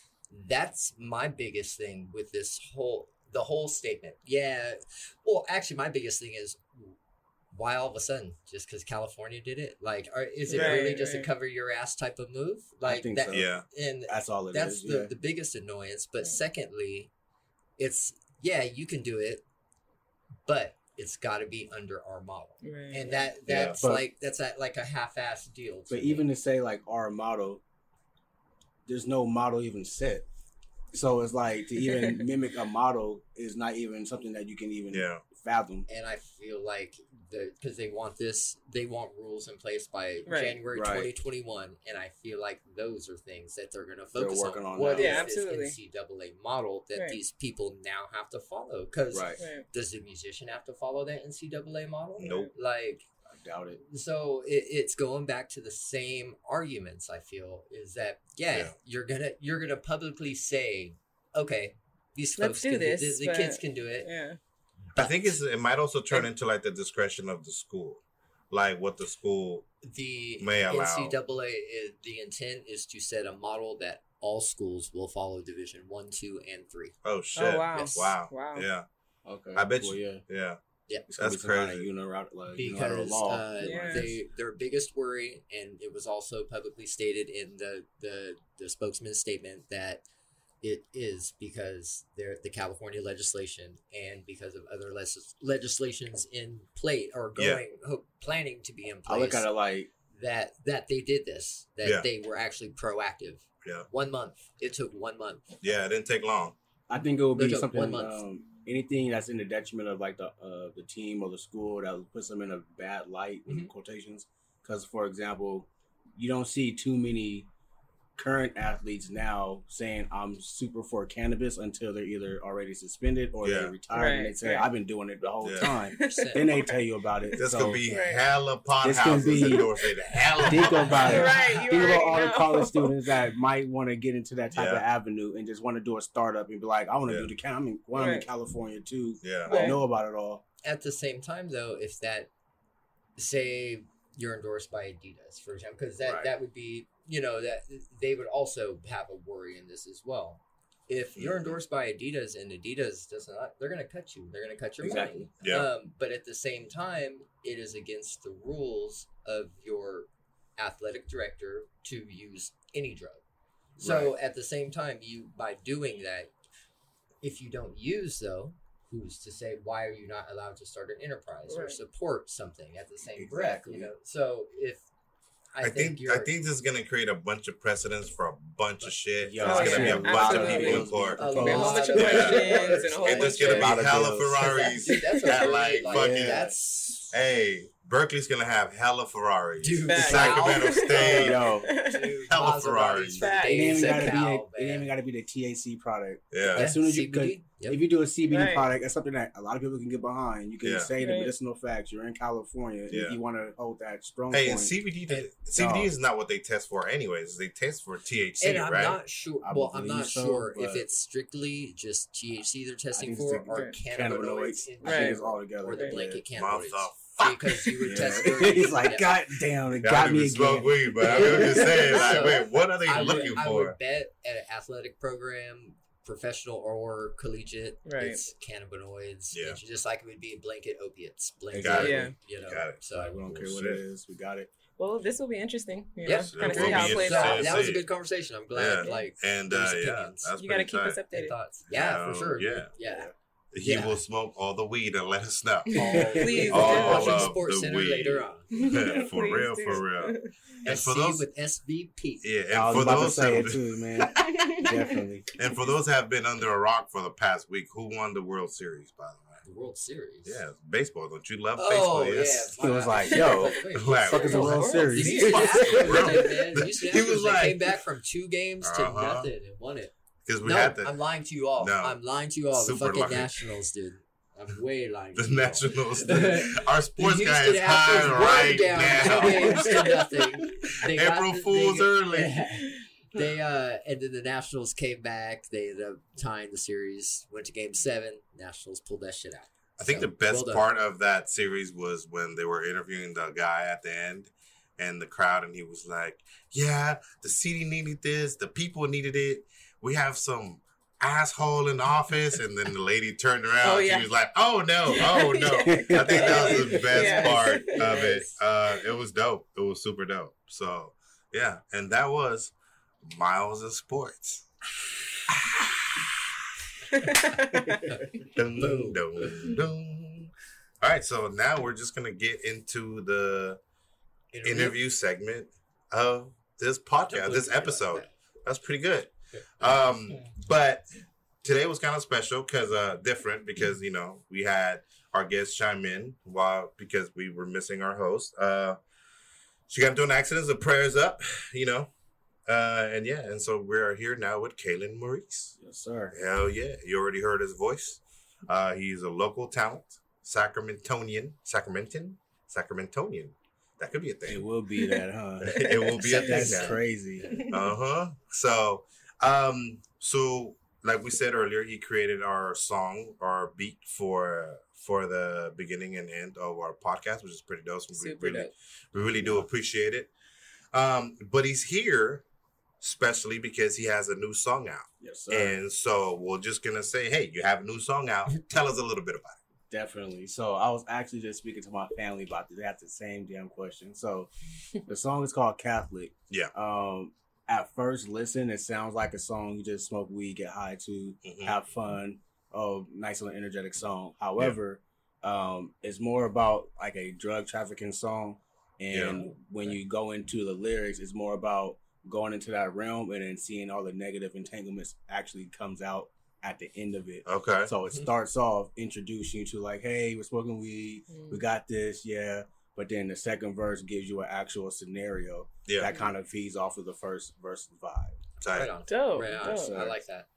that's my biggest thing with this whole the whole statement. Yeah, well, actually, my biggest thing is why all of a sudden just because California did it? Like, are, is it Right, really just a cover your ass type of move? Like think that, so. Yeah, and That's all it is. that's the, yeah. the biggest annoyance. But secondly, it's yeah, you can do it, but it's got to be under our model, Right. and that Yeah. that's But- like that's a, like a half-ass deal. But me. even to say like our model, there's no model even set. So it's like to even mimic a model is not even something that you can even yeah, fathom. and I feel like the because they want this, they want rules in place by Right. January Right. 2021, and I feel like those are things that they're going to They're focus working on. on What now. is Yeah, this absolutely. NCAA model that Right. these people now have to follow? Because Right. Right. does the musician have to follow that NCAA model? Nope. Like I doubt it. so it, it's going back to the same arguments i feel is that yeah, Yeah. you're gonna you're gonna publicly say okay these Let's folks do can this, the, the kids can do it Yeah. I think it's it might also turn into like the discretion of the school, like what the school. the May allow. ncaa is, the intent is to set a model that all schools will follow division one two and three Oh shit! Oh wow. Yes. Wow! Wow. Yeah, Okay. I bet well, you- Yeah. yeah. yeah It's That's be some kind crazy. unilateral, like, because law. uh, Yes. they their biggest worry, and it was also publicly stated in the the, the spokesman's statement that it is because they're the California legislation and because of other les- legislations in play or Yeah. going ho- planning to be in place. I look place at it like that that they did this that Yeah. they were actually proactive. Yeah. one month. It took one month. Yeah, it didn't take long. I think it would be Look something. one month. Um, anything that's in the detriment of like the uh, the team or the school that puts them in a bad light in Mhm. quotations. Because for example, you don't see too many current athletes now saying I'm super for cannabis until they're either already suspended or Yeah. they retired and they say right. I've been doing it the whole Yeah. time. Then they tell you about it. This So, could be Right. hella pot This can houses be- endorsing hella. Think about it. Right, Think about already all the college students that might want to get into that type of avenue and just want to do a startup and be like, I want to Yeah. do the can. I'm in, well, I'm in California too. Yeah. I know about it all. At the same time, though, if that, say, you're endorsed by Adidas, for example, because that Right. that would be, you know, that they would also have a worry in this as well. If you're Mhm. endorsed by Adidas and Adidas does not, they're going to cut you. They're going to cut your Exactly. money. Yeah. Um, but at the same time, it is against the rules of your athletic director to use any drug. So at the same time, you by doing that, if you don't use though, who's to say why are you not allowed to start an enterprise or support something at the same breath? You know, so if I, I think you're, I think this is gonna create a bunch of precedents for a bunch of shit. Yeah, There's gonna be a oh, yeah, bunch of people in court. A There'll be a whole lot bunch of of- questions and a whole and there's gonna be lot of hella deals. Ferraris Dude, that's that like like, fucking. that's Hey, Berkeley's gonna have hella Ferraris. Dude, Facts. Sacramento State. Yo. dude, Hella Maseratis Ferraris. for Facts. It ain't even gotta be. A, it ain't even gotta be the THC product. Yeah. As soon as you could, Yep. if you do a CBD Right. product, that's something that a lot of people can get behind. You can Yeah. say the Right. medicinal facts. You're in California. Yeah. If you want to hold that strong Hey, point. and CBD Hey, CBD dog. is not what they test for, anyways. They test for THC, and I'm right? not sure. I well, I'm not so, sure if it's strictly just THC they're testing for or the cannabinoids in I think Right. it's all together. or the blanket cannabinoids. Motherfucker. Because you would Yeah. test for He's like, yeah. God damn, it I got don't me even smoke again. weed, but I'm just saying, like, So, wait, what are they I looking would, I for? would bet at an athletic program, professional or collegiate, Right. it's cannabinoids. Yeah. It's just like it would be blanket opiates. Blanket, Got it. Yeah. You know, Got it. So Like, we don't care what it is. We got it. Well, this will be interesting. You know, Yes, kind of see how it plays out. that was a good conversation. I'm glad. Yeah. Like And uh, yeah, You got to pretty keep us tight. and updated. thoughts. Yeah, Um, for sure. yeah. yeah. He Yeah. will smoke all the weed and let us know. Please All do. watching of Sports the Center weed. later on. for Please real, do. for real. And SC for those, with SVP. yeah, and I was for about to those, say have, it too, man. Definitely. and for those who have been under a rock for the past week, who won the World Series? By the way, The World Series. yeah, baseball. Don't you love Oh, baseball? yeah. Yes. He was like, yo, Like, fuck is the World Series? The Houston Astros, Bro. man. The Houston He was like- came back from two games to Uh-huh. nothing and won it. Because we no, had the, I'm lying to you all. No. I'm lying to you all. The fucking lying. Nationals, dude. I'm way lying. the to. Nationals. Our sports the guy is high right down now. games to nothing. They April the- Fool's they, early. They uh and then the Nationals came back. They ended up tying the series. Went to Game Seven. Nationals pulled that shit out. I think So, the best well part of that series was when they were interviewing the guy at the end and the crowd, and he was like, "Yeah, the city needed this, the people needed it. We have some asshole in the office." And then the lady turned around. Oh, yeah. She was like, "Oh no, oh no." I think that was the best Yes. part of it. Uh, it was dope. It was super dope. So yeah, and that was Miles of Sports. Dun, Boom. dun, dun. All right, so now we're just gonna get into the interview segment of this podcast, this episode. That's pretty good. Um, but today was kind of special because uh, different because you know we had our guests chime in while because we were missing our host. Uh, she got into an accident, so prayers up, you know. Uh, and yeah, and so we're here now with Kalen Maurice. Yes, sir. Hell yeah. You already heard his voice. Uh, he's a local talent, Sacramentonian. Sacramentan? Sacramentonian. That could be a thing. It will be that, huh? it will be a thing That's now. crazy. Uh huh. So, um, so like we said earlier, he created our song, our beat for for the beginning and end of our podcast, which is pretty dope. So we Super really, dope. we really do appreciate it. Um, but he's here, especially because he has a new song out. Yes, sir. And so we're just gonna say, hey, you have a new song out. Tell us a little bit about it. Definitely. So I was actually just speaking to my family about this. They had the same damn question. So the song is called Catholic. Yeah. Um, at first listen, it sounds like a song you just smoke weed, get high to, it. Mhm. have fun. Oh, nice little energetic song. However, um, it's more about like a drug trafficking song. And Yeah. when you go into the lyrics, it's more about going into that realm and then seeing all the negative entanglements actually comes out at the end of it. Okay. So it starts off introducing you to like, hey, we're smoking weed, we got this, yeah. But then the second verse gives you an actual scenario Yeah, that kind of feeds off of the first verse vibe. tight. Right on. Dope. Right on. dope. I like that.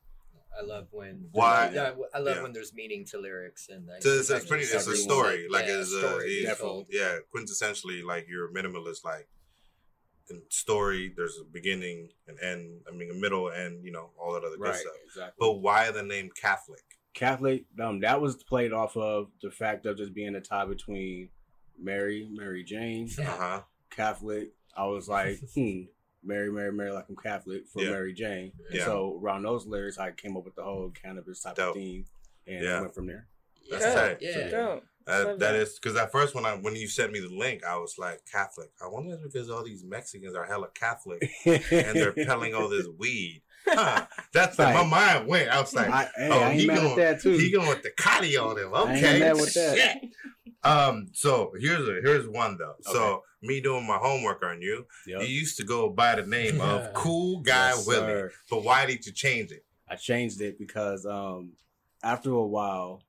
I love when Why- Yeah, I love yeah. when there's meaning to lyrics and I- So it's, it's pretty. It's a story. Like yeah, it's a story it's- told. yeah, quintessentially like you're a minimalist. Like in story, there's a beginning, an end. I mean, a middle, and you know all that other good stuff. exactly. But why the name Catholic? Catholic, um, that was played off of the fact of just being a tie between Mary, Mary Jane, uh-huh. Catholic. I was like, hmm, Mary, Mary, Mary, like I'm Catholic for Yeah. Mary Jane. Yeah. So around those lyrics, I came up with the whole cannabis type Dope. of theme, and Yeah. Went from there. That's yeah. tight. Yeah. Dope. Uh, Love that that. is because at first when I when you sent me the link, I was like Catholic. I wonder if it's because all these Mexicans are hella Catholic and they're peddling all this weed. Huh. That's Like- my mind went. I was like, I, hey, oh, I he going- at that too. he going with the Cotty on him. I ain't Okay, mad with that. Shit. Um, so here's a here's one though. So me doing my homework on you, Yep. you used to go by the name of Cool Guy Yes, Willie, sir. but why did you change it? I changed it because um, after a while,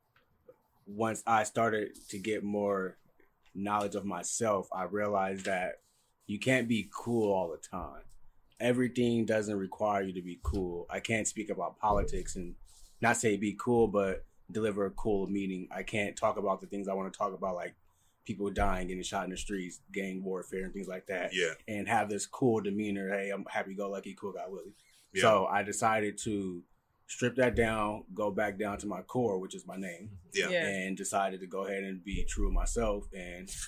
once I started to get more knowledge of myself, I realized that you can't be cool all the time. Everything doesn't require you to be cool. I can't speak about politics and not say be cool, but deliver a cool meeting. I can't talk about the things I want to talk about, like people dying, getting shot in the streets, gang warfare, and things like that Yeah, and have this cool demeanor. Hey, I'm happy go lucky, cool guy Willie. Yeah. So I decided to strip that down, go back down to my core, which is my name, yeah, Yeah. and decided to go ahead and be true to myself and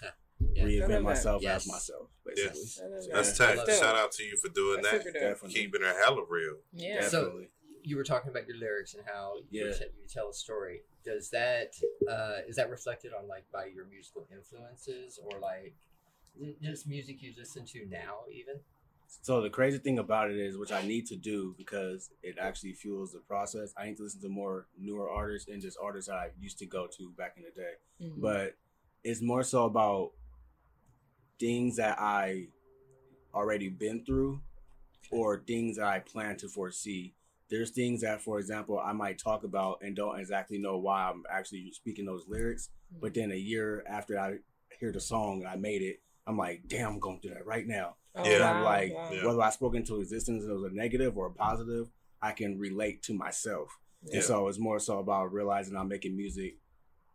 Yeah. Reinvent myself Yes. as myself, basically. Yes. I love So, that. that's yeah, tight. Shout out to you for doing That's that, super dope. Definitely. keeping it hella real. Yeah. So- Definitely. You were talking about your lyrics and how you, Yeah. te- you tell a story. Does that uh, is that reflected on like by your musical influences or like just music you listen to now even? So the crazy thing about it is, which I need to do because it actually fuels the process. I need to listen to more newer artists and just artists I used to go to back in the day. Mhm. but it's more so about things that I already been through or things that I plan to foresee. There's things that, for example, I might talk about and don't exactly know why I'm actually speaking those lyrics. But mm-hmm. then a year after I hear the song and I made it, I'm like, damn, I'm going through that right now. Oh, Yeah. And I'm like. Yeah. whether I spoke into existence and it was a negative or a positive, I can relate to myself. Yeah. And so it's more so about realizing I'm making music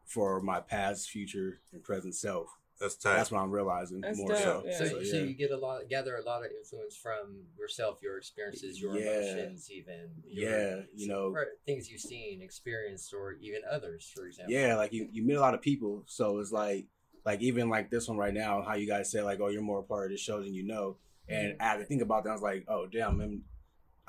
for my past, future, and present self. That's tight. That's what I'm realizing That's more dope, so. yeah. So, So, so you get a lot, gather a lot of influence from yourself, your experiences, your Yeah. emotions, even your- Yeah, you know. things you've seen, experienced, or even others, for example. Yeah, like you, you meet a lot of people, so it's like, like even like this one right now, how you guys say like, oh, you're more a part of the show than you know, and Mm-hmm. I had to think about that. I was like, oh, damn, I'm,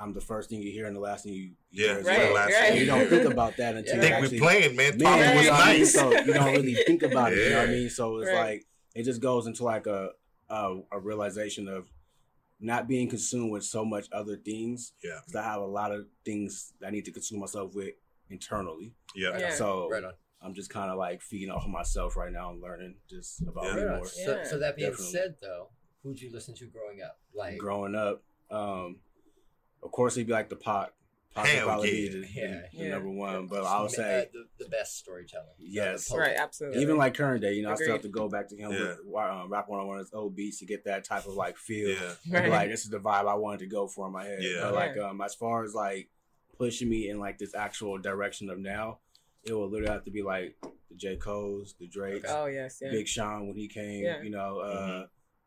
I'm the first thing you hear and the last thing you, you Yeah, hear Right, the last right. And you don't think about that until Yeah. think actually, we playing, man. Man, Talking you was know what I mean? nice. So you don't really think about it. You know what I mean? So it's Right. like it just goes into like a, a a realization of not being consumed with so much other things. Yeah. because I have a lot of things I need to consume myself with internally. Yeah. Yeah. So Right on. I'm just kind of like feeding off of myself right now and learning just about Yeah. me Right on. more. So, so that being Definitely. said, though, who'd you listen to growing up? Like, Growing up, um, of course he'd be like the pot. Pot Hell probably yeah. be the, the- Yeah. the Yeah. number one, but uh, I'll say the, the best storyteller. Yes. Uh, Right, absolutely. even like current day, you know, I still have to go back to him Yeah. with um, rap one on one his old beats to get that type of like feel. Yeah. Right. like this is the vibe I wanted to go for in my head. Yeah. But like um as far as like pushing me in like this actual direction of now, it will literally have to be like the J. Cole's, the Drake's, oh yes, yeah, Big Sean when he came, Yeah. you know, uh Mm-hmm.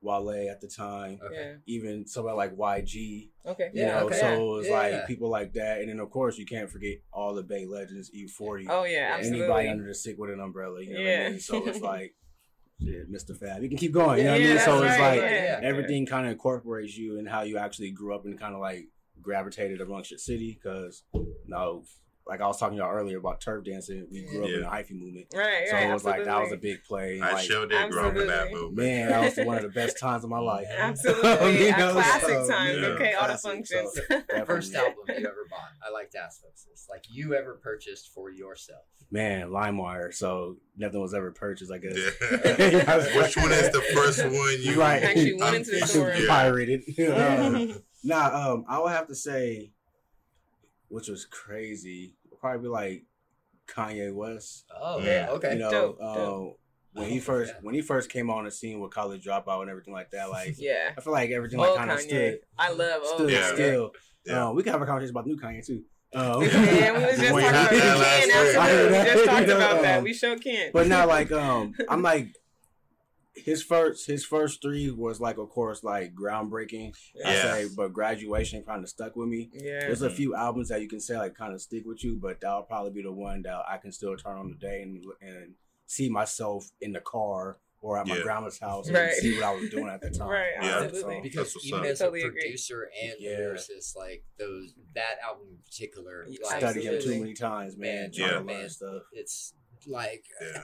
Wale at the time. Okay. Even somebody like YG, Okay, you Yeah, know, okay. so it's Yeah. like people like that, and then of course you can't forget all the Bay legends, E40, Oh yeah, Yeah. absolutely. anybody under the Sick Wid It an umbrella, you know what I Yeah. mean? So it's like, shit, Mistah F.A.B., you can keep going, you know what Yeah, I mean? So it's right, like yeah. everything kind of incorporates you and how you actually grew up and kind of like gravitated amongst your city because you know like I was talking to y'all earlier about turf dancing, we grew up in the hyphy movement. Right, So right. it was like that was a big play. I like, sure did grow up in that movement. man, that was one of the best times of my life. Absolutely, You know, classic so, time. yeah, okay, all the classic, so- functions. Definitely. First album you ever bought. I like to ask folks this. Like you ever purchased for yourself. Man, LimeWire. So nothing was ever purchased, I guess. Yeah. Which one is the first one you Right. Actually went into the store. yeah. Pirated. Um, Nah, um, I would have to say, which was crazy, probably like Kanye West. Oh, Yeah. yeah. Okay. You know, Dope, um, dope. when he Oh, first yeah. when he first came on the scene with College Dropout and everything like that. Like Yeah. I feel like everything like kind of Kanye. stood I love old stood Yeah. Kanye. still. Yeah. Uh, we can have a conversation about new Kanye too. Um, Man, we was just talking about that we last can, absolutely. We just talked about that. We sure can. but now like um I'm like his first his first three was like of course like groundbreaking. I Yeah. say, but graduation kind of stuck with me. yeah. There's a Mhm. few albums that you can say like kind of stick with you, but that'll probably be the one that I can still turn on today and and see myself in the car or at my grandma's house and see what I was doing at the time. Right, Yeah. absolutely. because what's even up. as Totally a agree. producer and Yeah. lyricist, like those that album in particular, Yeah, like, Studied him too many times, man. Man, trying yeah. to learn man. stuff. it's like Yeah.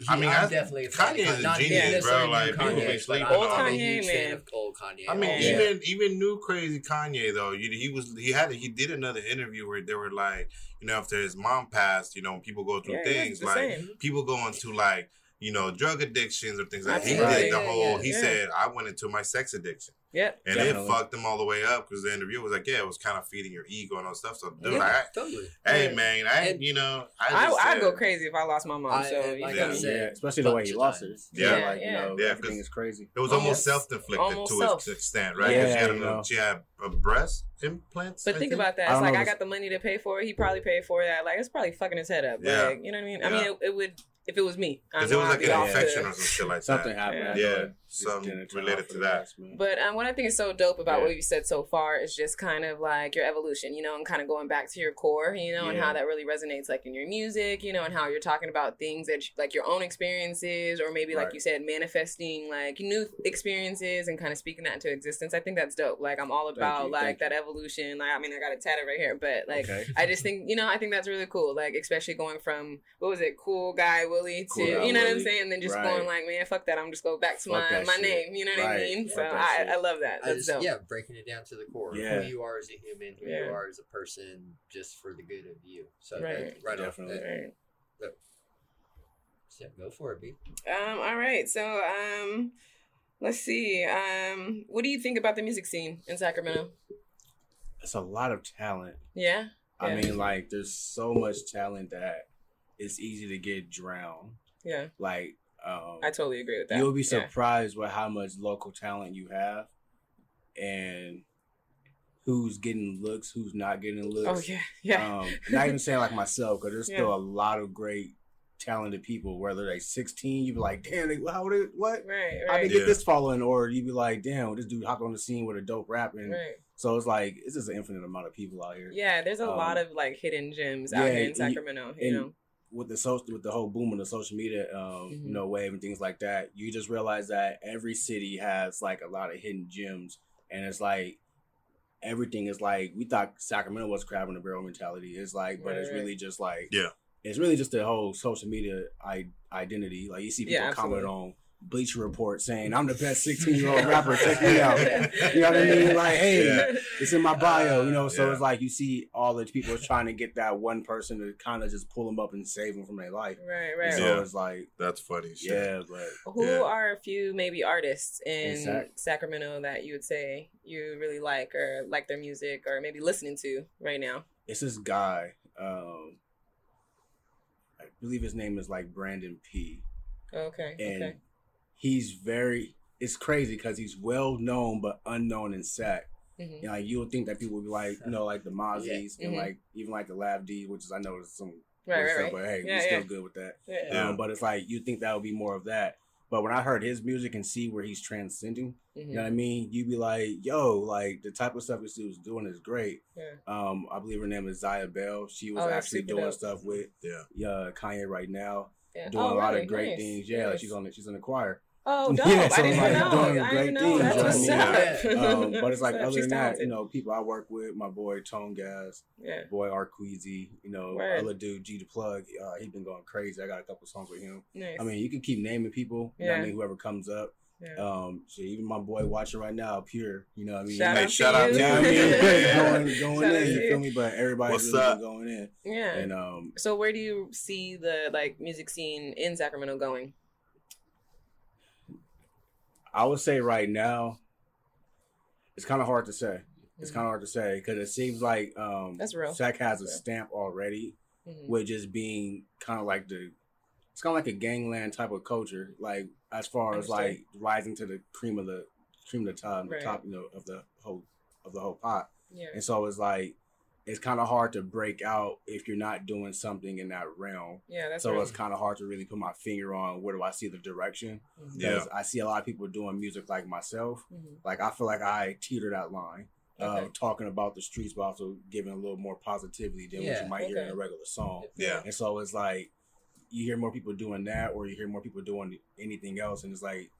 He- I mean, I'm I- definitely a Kanye of is a not genius, necessarily bro. new Like, people Kanye, be sleeping I'm, on I'm a huge Kanye, fan man. of old Kanye. I mean, all Yeah. even even new crazy Kanye though, you, he was he had he did another interview where they were like, you know, after his mom passed, you know, when people go through Yeah, things it's like same. people go into like you know drug addictions or things like that. He Absolutely. did the whole. yeah, he yeah. said I went into my sex addiction. Yep. And Definitely. it fucked him all the way up because the interview was like, yeah, it was kind of feeding your ego and all stuff. So, dude, Yeah. like, totally. Hey, Yeah. man, I, And- you know, I, I, just, I'd go crazy if I lost my mom. I- so like feel I said, yeah, especially the way he lost it. times. Yeah. like you Yeah. know, Yeah, everything 'cause- is crazy. It was Almost- almost self-inflicted to self. its extent, right? Yeah, Because she had, you a, know. she had a breast implants. But I think think. about that. It's like know I got the money to pay for it. He probably paid for that. Like it's probably fucking his head up. Yeah. Like you know what I mean? I mean, it, it would if it was me. Because it was like be an infection or some shit like Something that. happened. Yeah. I Yeah, know it just something related to that. best. But um, what I think is so dope about Yeah. what you said so far is just kind of like your evolution, you know, and kind of going back to your core, you know, and how that really resonates, like in your music, you know, and how you're talking about things that you- like your own experiences, or maybe like you said, manifesting like new experiences and kind of speaking that into existence. I think that's dope. Like I'm all about you, like thank that evolution. Like I mean, I got a tatted right here, but like okay. I just think you know I think that's really cool. Like especially going from what was it, cool guy Willie to Guy you know what I'm saying, and then just Right. going like, man, fuck that. I'm just go back to Fuck my that my shit. name. You know what I mean? So I. I love that. I That's just, dope. yeah, breaking it down to the core. Yeah. Who you are as a human, who Yeah. you are as a person, just for the good of you. So Right. that- right Definitely. off Right. that, yeah, go for it, B. Um. All right. So um, let's see. Um, what do you think about the music scene in Sacramento? It's a lot of talent. Yeah. I Yeah. mean, like, there's so much talent that it's easy to get drowned. Yeah. Like, um, I totally agree with that. you'll be Yeah. surprised with how much local talent you have, and who's getting looks, who's not getting looks. Oh yeah. Yeah. Um, not even saying like myself, because there's Yeah. still a lot of great talented people. Whether they're 16, you'd be like, damn, they, how they, what? right. How they Right. get Yeah. this following? Or you'd be like, damn, this dude hopped on the scene with a dope rap, and Right. so it's like it's just an infinite amount of people out here. Yeah. There's a Um, lot of like hidden gems out yeah, here in and- Sacramento. You and know. With the social with the whole boom of the social media um Mhm. you know wave and things like that you just realize that every city has like a lot of hidden gems and it's like everything is like we thought sacramento was crab in the barrel mentality it's like but Right, it's right. really just like Yeah. it's really just the whole social media I- identity like you see people Yeah, comment on Bleacher Report saying I'm the best 16 year old rapper. Check me out. You know what I mean? Like, hey, Yeah. it's in my bio. You know, so Yeah. it's like you see all the people trying to get that one person to kind of just pull them up and save them from their life. Right. Right. So Yeah. it's like, That's funny shit. yeah, but Who Yeah. are a few maybe artists in In Sac- Sacramento that you would say you really like or like their music or maybe listening to right now? it's this guy. Um, I believe his name is like Brandon P. Okay. And okay. He's very. It's crazy because he's well known but unknown in Sac. hmm You know, like you would think that people would be like, you know, like the Mozzies and Mhm. like even like the Lab D, which is I know is some Right. Right. stuff, Right. but hey, Yeah, we're still good with that. Yeah. Yeah. Um, but it's like you think that would be more of that. But when I heard his music and see where he's transcending, Mhm. you know what I mean? You'd be like, yo, like the type of stuff this dude's doing is great. Yeah. Um, I believe her name is Zaya Bell. She was Oh, actually doing dope. stuff with Yeah. uh, Kanye right now, Yeah. doing Oh, a lot really? of great Nice. things. Yeah, like she's on the, she's in the choir. Oh, dope. Yeah, so I didn't like even know. doing I didn't great even know. things, That's you know what I up. Um, but it's like What's up? other She's than that, you know, people I work with, my boy Tone Gas, Yeah. boy Arqueezy, you know, Word. other dude G the Plug. Uh, he's been going crazy. I got a couple songs with him. Nice. I mean, you can keep naming people. You know what I mean, whoever comes up. yeah. Um, so even my boy watching right now, Pure. You know what I mean? Shout Hey, out to shout out you. to You know you. what I mean? Going going Shout in, you you. feel me? But everybody's What's really going in. yeah. And um, so where do you see the like music scene in Sacramento going? I would say right now, it's kind of hard to say. It's kind of hard to say because it seems like um, That's real. Sac has a real. stamp already Mhm. with just being kind of like the it's kind of like a gangland type of culture. Like as far as like rising to the cream of the cream of the top, Right. the top, you know, of the whole of the whole pot. Yeah. And so it's like it's kind of hard to break out if you're not doing something in that realm. Yeah, that's so right. it's kind of hard to really put my finger on where do I see the direction. Mhm. Yeah. I see a lot of people doing music like myself. Mhm. Like I feel like I teeter that line. Okay. Of talking about the streets, but also giving a little more positivity than what you might hear in a regular song. Yeah. And so it's like you hear more people doing that, or you hear more people doing anything else, and it's like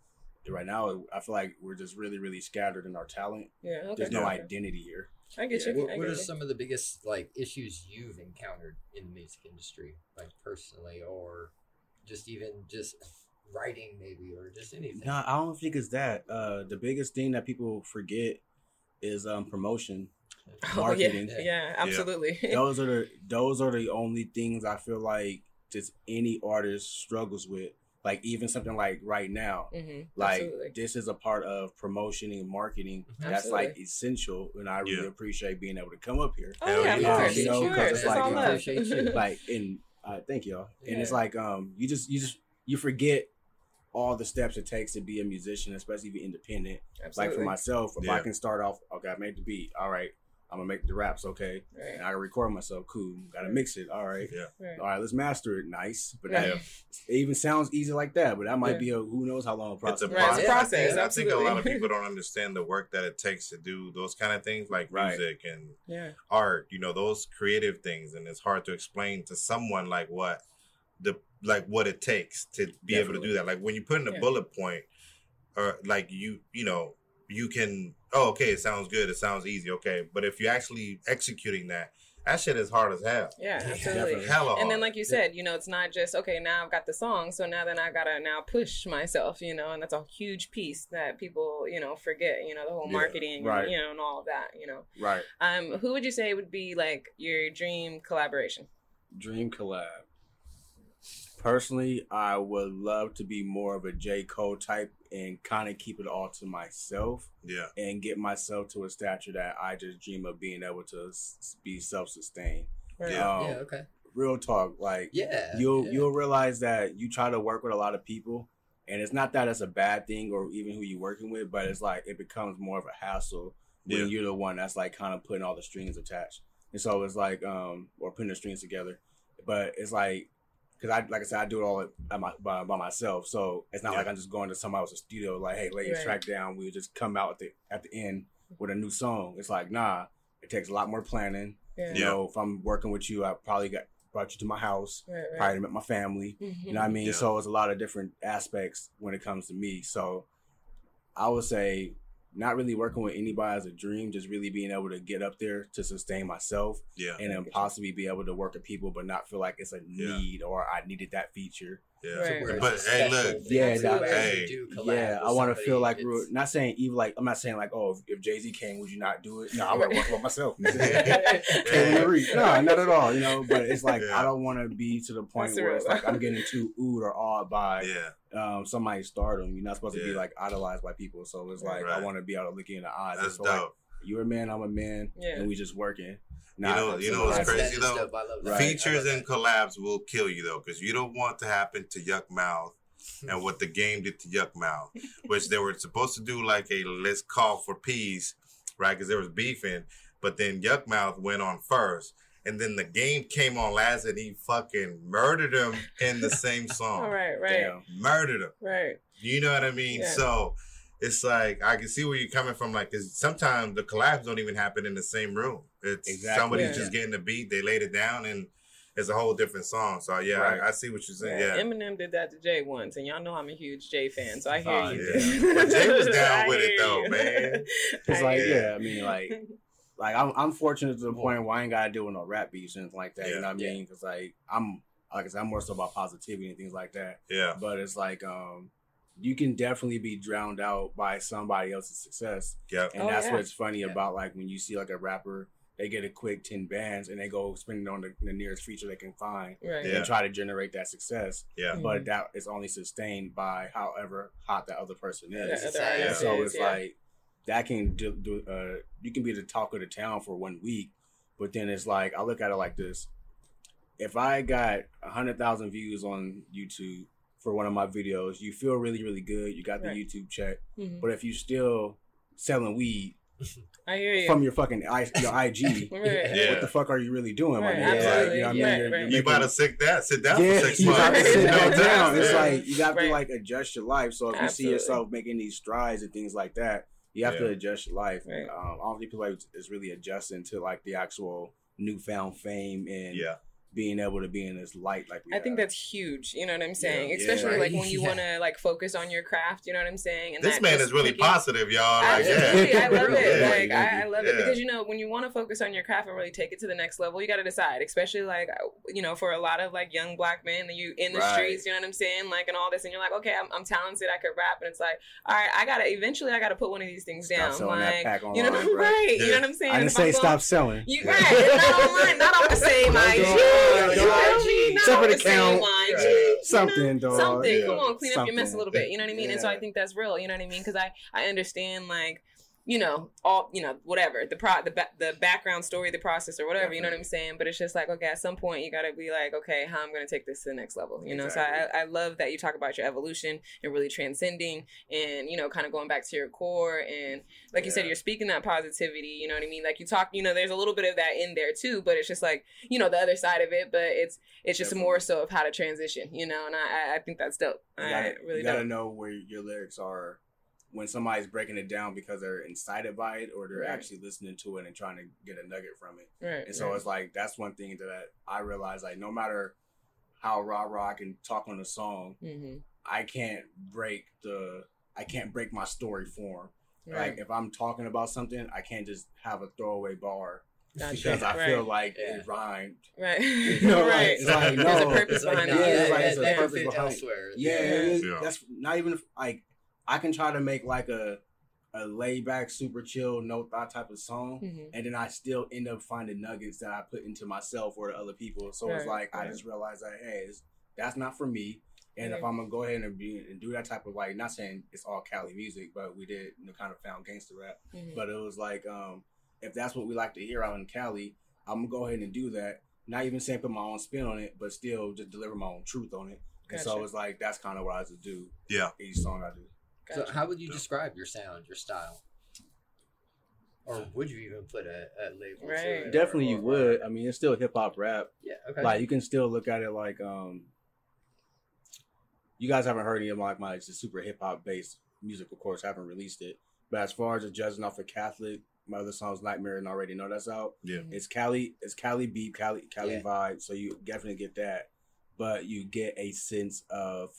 right now I feel like we're just really, really scattered in our talent. Yeah. Okay. There's no okay. identity here. I get you. What, I what are you. some of the biggest like issues you've encountered in the music industry, like personally, or just even just writing, maybe, or just anything? No, I don't think it's that. Uh, the biggest thing that people forget is um, promotion. Oh yeah, marketing. yeah, absolutely. those are the those are the only things I feel like just any artist struggles with. Like even something like right now, hmm like Absolutely. this is a part of promotion and marketing that's Absolutely. like essential, and I really Yeah. appreciate being able to come up here. Oh yeah, of yeah. course, You know, sure. 'cause it's It's like, all you know, love. appreciate you. like and uh, thank y'all. And it's like um you just you just you forget all the steps it takes to be a musician, especially if you're independent. Like for myself, if I can start off, okay, I made the beat, all right, I'm gonna make the raps, okay, Right. and I can record myself, cool. Gotta mix it, all right. Yeah. Right. All right, let's master it. Nice, but Right. that, it even sounds easy like that. But that might Yeah. be a who knows how long It's process. a Right, it's a process. I think- I think, a lot of people don't understand the work that it takes to do those kind of things, like Right. music and Yeah. art. You know, those creative things, and it's hard to explain to someone like what the like what it takes to be able to do that. Like when you put in a Yeah. bullet point, or like you, you know, you can. Oh, okay, it sounds good. It sounds easy. Okay, but if you're actually executing that, that shit is hard as hell. Yeah, Yeah, absolutely. definitely. Hella hard. And then, like you said, you know, it's not just okay. Now I've got the song, so now then I gotta now push myself, you know, and that's a huge piece that people, you know, forget. You know, the whole Yeah, marketing, right. you know, and all of that. You know, Right. um, who would you say would be like your dream collaboration? Dream collab. Personally, I would love to be more of a J. Cole type and kind of keep it all to myself yeah, and get myself to a stature that I just dream of being able to s- be self sustained. Right. Yeah. Um, yeah, okay. Real talk, like Yeah. you'll yeah. you'll realize that you try to work with a lot of people, and it's not that it's a bad thing or even who you're working with, but it's like it becomes more of a hassle when Yeah. you're the one that's like kind of putting all the strings attached. And so it's like um or putting the strings together, but it's like because I like I said I do it all at my, by, by myself, so it's not Yeah. like I'm just going to somebody else's studio like hey lay your Right. track down. We just come out at the at the end with a new song. It's like nah, it takes a lot more planning. Yeah. You know, if I'm working with you, I probably got brought you to my house Right. Right. probably met my family. You know what I mean? Yeah. So it's a lot of different aspects when it comes to me. So I would say not really working with anybody as a dream, just really being able to get up there to sustain myself yeah, and then possibly be able to work with people but not feel like it's a Yeah. need or I needed that feature. Yeah. Right. But, hey, look. Yeah, to that- hey. do yeah, I want to feel like we're not saying even like I'm not saying like oh if, if Jay Z came would you not do it? No, I would work with myself. Yeah. No, not at all. You know, but it's like Yeah. I don't want to be to the point That's where it's real. like I'm getting too oohed or awed by yeah, um, somebody's stardom. You're not supposed to be like idolized by people. So it's like I want to be able to look you in the eyes. that's It's like, dope. you're a man, I'm a man, Yeah. and we just working. You know- you know what's crazy, though? dope. I love that. Right. Features and that. collabs will kill you though, because you don't want to happen to Yukmouth and what the game did to Yukmouth, which they were supposed to do like a let's call for peace, right? Because there was beefing, but then Yukmouth went on first, and then the game came on last, and he fucking murdered him in the same song. All right. Right. Damn. Murdered him. Right. You know what I mean? Yeah. So it's like I can see where you're coming from. Like, cause sometimes the collabs don't even happen in the same room. It's Exactly. somebody's Yeah. just getting the beat, they laid it down, and it's a whole different song. So yeah, Right. I, I see what you're saying. Yeah. Yeah, Eminem did that to Jay once, and y'all know I'm a huge Jay fan, so I hear Oh, you. yeah. But Jay was down with it, though, you. man. It's I like hear yeah. I mean like like I'm I'm fortunate to the point where I ain't gotta deal with no rap beats and things like that. Yeah. You know what I mean? Because like I'm like I said, I'm more so about positivity and things like that. yeah, But it's like um you can definitely be drowned out by somebody else's success. yeah, And Oh, that's yeah. what's funny Yeah. about like when you see like a rapper, they get a quick ten bands and they go spend it on the, the nearest feature they can find Right. Yeah. and try to generate that success. yeah, Mhm. But that is only sustained by however hot that other person is. other Yeah. So it's yeah. like that can do, do uh you can be the talk of the town for one week, but then it's like I look at it like this. if I got a hundred thousand views on YouTube for one of my videos, you feel really, really good. You got the Right. YouTube check. Mhm. But if you still selling weed I hear you. from your fucking I, your IG, Right. Yeah. what the fuck are you really doing? Right, my nigga? absolutely. You know what I mean? Right, You're- right. you're You making- about to sit down, sit down yeah, for six you months. got to sit Right. back down. It's Yeah. like you got to Right. like adjust your life. So if you see yourself making these strides and things like that, you have to adjust your life. Right. Um, I don't think people like is really adjusting to like the actual newfound fame and yeah, being able to be in this light. Like we I think that's huge. You know what I'm saying? Yeah. Especially Yeah. like when you Yeah. want to like focus on your craft. You know what I'm saying? And this man is really taking- positive, y'all. Like, Absolutely, yeah, I love it. Yeah. Like I, I love it because you know when you want to focus on your craft and really take it to the next level, you got to decide. Especially like you know for a lot of like young black men, that you in the Right. streets, you know what I'm saying, like and all this, and you're like, okay, I'm, I'm talented, I could rap, and it's like, all right, I gotta eventually, I gotta put one of these things Stop down, selling that like pack you know, online, right? right. You know what I'm saying? I didn't If I'm say going- stop selling. You right? It's not online, not on the same Don't IG. go- you know what I IG. mean? Not Separate on the same account. IG. Right. you know? Something, dog. something. Yeah. Come on, clean up your mess a little bit. You know what I mean? And so I think that's real. You know what I mean? Because I I understand like you know all you know whatever the pro the ba- the background story, the process or whatever. You know what I'm saying? But it's just like okay, at some point you got to be like okay, how I'm gonna take this to the next level. You know? So I I love that you talk about your evolution and really transcending and you know kind of going back to your core and like you said you're speaking that positivity. You know what I mean? Like you talk. You know, there's a little bit of that in there too, but it's just like you know the other side of it. But it's it's just Definitely. more so of how to transition. You know, and I I- I think that's dope. You I gotta, really you gotta dope. know where your lyrics are when somebody's breaking it down because they're incited by it or they're Right. actually listening to it and trying to get a nugget from it. Right. And so right. it's like that's one thing that I realize like no matter how raw raw I can talk on a song, Mm-hmm. I can't break the I can't break my story form. Right. Like if I'm talking about something, I can't just have a throwaway bar Gotcha. because I right. feel like Yeah. it rhymed. right. You know, like, right. it's like, There's a purpose It's like, behind it. Yeah, it's like it's a purpose behind it. elsewhere. Yeah, it is. Yeah. that's not even like I can try to make like a a laid back, super chill, no thought type of song, Mhm. and then I still end up finding nuggets that I put into myself or to other people. So it's Right, like I just realized that hey, it's, that's not for me. And if I'm gonna go ahead and be and do that type of like, not saying it's all Cali music, but we did you know, kind of found gangster rap. Mhm. But it was like, um, if that's what we like to hear out in Cali, I'm gonna go ahead and do that. Not even saying put my own spin on it, but still just deliver my own truth on it. And so Gotcha. it's like that's kind of what I just do. Yeah. Each song I do. So how would you describe your sound, your style? Or would you even put a, a label to it? Definitely or- you or- would. I mean, it's still hip hop rap. Yeah, okay. Like you can still look at it like um. You guys haven't heard any of my like my just super hip hop based music, of course. I haven't released it, but as far as just judging off of Catholic, my other songs Nightmare and already know that's out. Yeah. It's Cali, it's Cali beat, Cali, Cali Yeah. vibe. So you definitely get that, but you get a sense of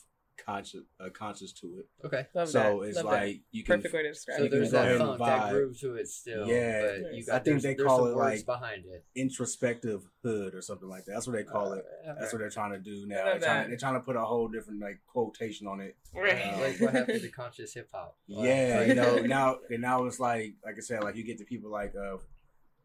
conscious, uh, conscious to it. okay. Love so that. it's Love like that. you can. perfect way to describe So it. can there's that funk, that vibe. groove to it still. Yeah. but you Nice. got, I think they call it, words like, behind it. Introspective hood or something like that. That's what they call it. Uh, That's what they're trying to do now. They're trying, they're trying to put a whole different like quotation on it. Right. Um, like what happened to conscious hip hop? Like- yeah, you know now and now it's like like I said, like you get to people like uh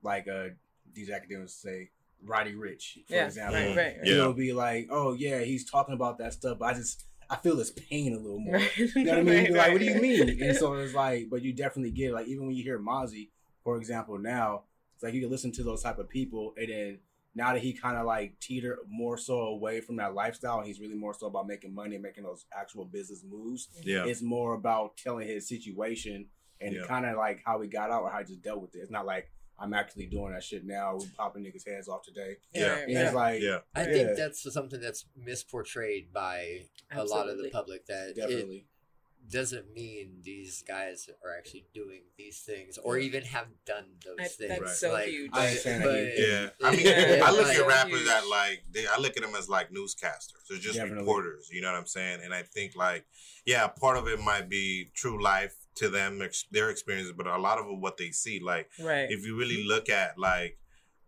like uh these academics say Roddy Ricch, for Yeah, example. right, right, right. Yeah. It'll be like, oh yeah, he's talking about that stuff, but I just I feel his pain a little more. Right. You know what I mean? Right, You're like, what do you mean? And so it's like, but you definitely get it. like even when you hear Mozzie, for example, now it's like you can listen to those type of people, and then now that he kind of like teeter more so away from that lifestyle, and he's really more so about making money and making those actual business moves. Yeah. It's more about telling his situation and Yeah. kind of like how he got out or how he just dealt with it. It's not like I'm actually doing that shit now. We popping niggas' heads off today. Yeah. Right, And. It's like Yeah. I Yeah. think that's something that's misportrayed by a lot of the public that it definitely. doesn't mean these guys are actually doing these things or even have done those I- things. that's Right. so Like, huge. I ain't saying that but- he- Yeah, I mean, Yeah, I look like- at rappers huge. that like they, I look at them as like newscasters. They're just Definitely. reporters. You know what I'm saying? And I think like, yeah, part of it might be true life to them, ex- their experiences, but a lot of what they see, like Right. if you really look at like,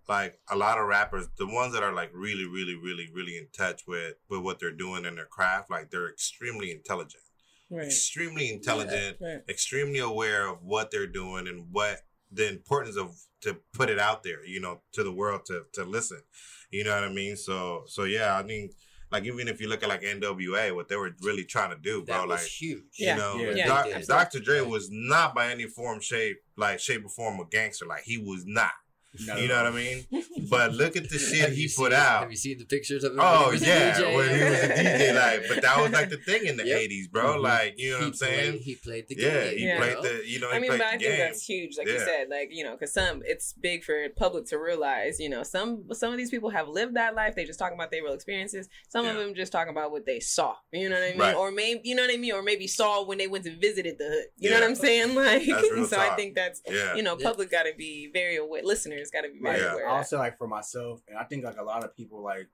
like a lot of rappers, the ones that are like really, really, really, really in touch with with what they're doing in their craft, like they're extremely intelligent, Right. extremely intelligent, Right. extremely aware of what they're doing and what the importance of to put it out there, you know, to the world to to listen. You know what I mean? So so yeah, I mean, like even if you look at like NWA, what they were really trying to do, bro, that was like huge. Yeah. you know, Yeah. Yeah, Doc- absolutely. Dr. Dre was not by any form, shape, like shape or form a gangster. Like he was not. No, You know what I mean? But look at the shit he put seen- out. Have you seen the pictures of him? Oh when he was yeah, when he was a DJ, like, but that was like the thing in the Yep. '80s, bro. Mhm. Like, you know what I'm saying? Played, he played the game. yeah, he Yeah. played the, you know, he I mean, played but I the think game. that's huge, like you said. Like you know, because some it's big for public to realize. You know, some some of these people have lived that life. They just talking about their real experiences. Some of them just talking about what they saw. You know what I mean? Right. Or maybe you know what I mean? Or maybe saw when they went to visited the hood. You know what I'm saying? Like, That's real so I think that's yeah, you know, Yeah. public got to be very aware. Listeners got to be very Yeah. I'll say like for myself, and I think like a lot of people like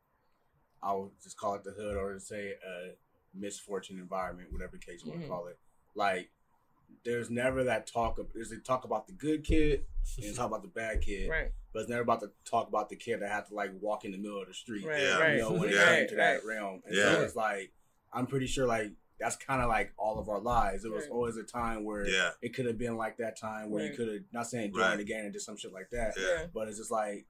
I'll just call it the hood or say a misfortune environment, whatever case you want to mm-hmm. call it. Like there's never that talk of there's a talk about the good kid and talk about the bad kid, Right. but it's never about to talk about the kid that had to like walk in the middle of the street. Right. Yeah. Right. You know, when it Yeah. came to that right. realm. And Yeah. so it's like I'm pretty sure like that's kind of like all of our lives. It was Right. always a time where yeah, it could have been like that time where you could have not saying join Right. the gang and did some shit like that. yeah, But it's just like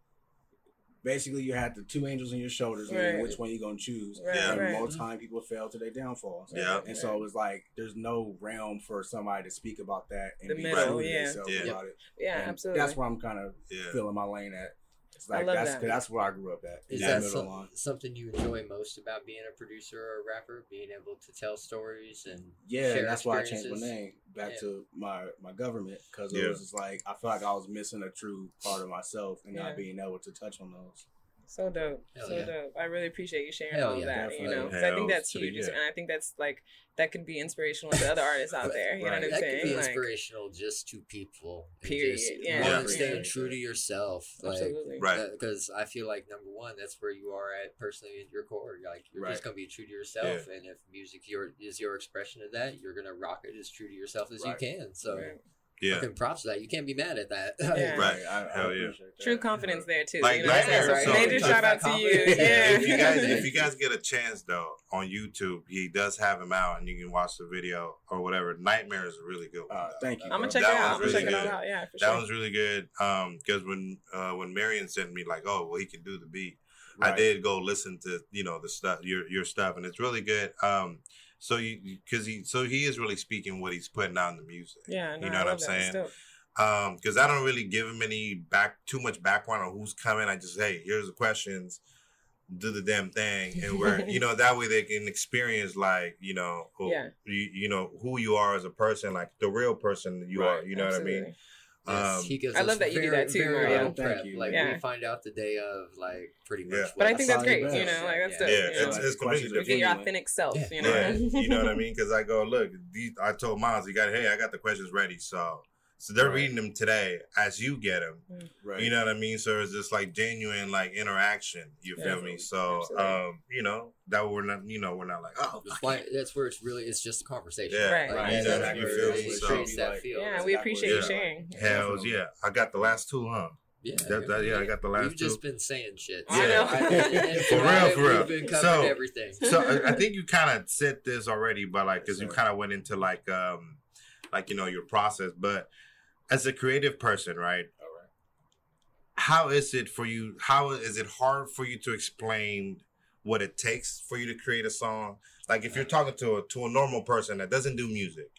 basically you had the two angels on your shoulders Right. and which one you gonna choose. Right. Yeah. And Right. most time people fail to their downfalls. Yeah. And so it was like there's no realm for somebody to speak about that and The be middle, true yeah. themselves Yeah. about it. Yeah. And absolutely. That's where I'm kind of yeah. feeling my lane at. It's I like love that's that. 'cause that's where I grew up at. Is in that some, something you enjoy most about being a producer or a rapper? Being able to tell stories and Yeah, share and that's why I changed my name back Yeah. to my my government because it Yeah. was just like I felt like I was missing a true part of myself and Yeah. not being able to touch on those. So dope. Hell so yeah. dope. I really appreciate you sharing Hell all yeah, that. You definitely. know, 'cause I think that's huge, yeah. and I think that's like that could be inspirational to other artists out there. You Right. know what I'm that saying? could be Like, inspirational just to people. Period. Just Yeah. one, Yeah. staying true to yourself. Like, absolutely. Right. Because I feel like number one, that's where you are at personally in your core. Like you're Right. just gonna be true to yourself, and if music your is your expression of that, you're gonna rock it as true to yourself as Right. you can. So Right. Yeah. fucking props to that. You can't be mad at that. Yeah. Right. I, I Hell yeah. that. True confidence there too. Like you know what I'm saying? Nightmare, So so- major shout out to you. Yeah. if you guys if you guys get a chance though on YouTube, he does have him out and you can watch the video or whatever. Nightmare is a really good. One, Uh, thank you. I'm gonna check That it out. I'm one's gonna check really it good. out. Yeah, for That sure. one's really good. Um, because when uh when Marion sent me like, oh well, he can do the beat. I did go listen to you know the stuff your your stuff and it's really good. Um, so you because he so he is really speaking what he's putting out in the music. yeah, no, you know I what I'm that. saying? It's. Um, because I don't really give him any back too much background on who's coming. I just hey, here's the questions, do the damn thing, and we're you know that way they can experience like you know who, Yeah. you you know who you are as a person, like the real person that you are. You know what I mean? Absolutely. Yes, Um, he gives I us love that you do that too, very Mario. Thank prep. you. Like Yeah. we find out the day of, like pretty much. Yeah. what But I think That's that's all you great. You know, like that's Yeah. dope. Yeah, you know? it's- it's completely You get your authentic self. Yeah. You know. Yeah, you know what I mean? Because I go, look, these, I told Miles, he got, hey, I got the questions ready, so so they're Right. reading them today as you get them. Right. You know what I mean? So it's just like genuine, like interaction. You feel me? So, Absolutely. um, you know that we're not, you know, we're not like, oh, That's why. That's where it's really. It's just a conversation. Yeah, Right. Like, Right. that's Exactly. You feel it me? So- that feel. Yeah, That's we appreciate what you it is. sharing. hells yeah, I got the last two, huh? Yeah, That- that- yeah, I got the last You've just two. been saying shit. I know. and- and For real, for real. We've been covering So- everything. So I, I think you kind of said this already, but like, because you kind of went into like, um, like you know your process, but as a creative person, right? All right. how is it for you how is it hard for you to explain what it takes for you to create a song like if you're talking to a to a normal person that doesn't do music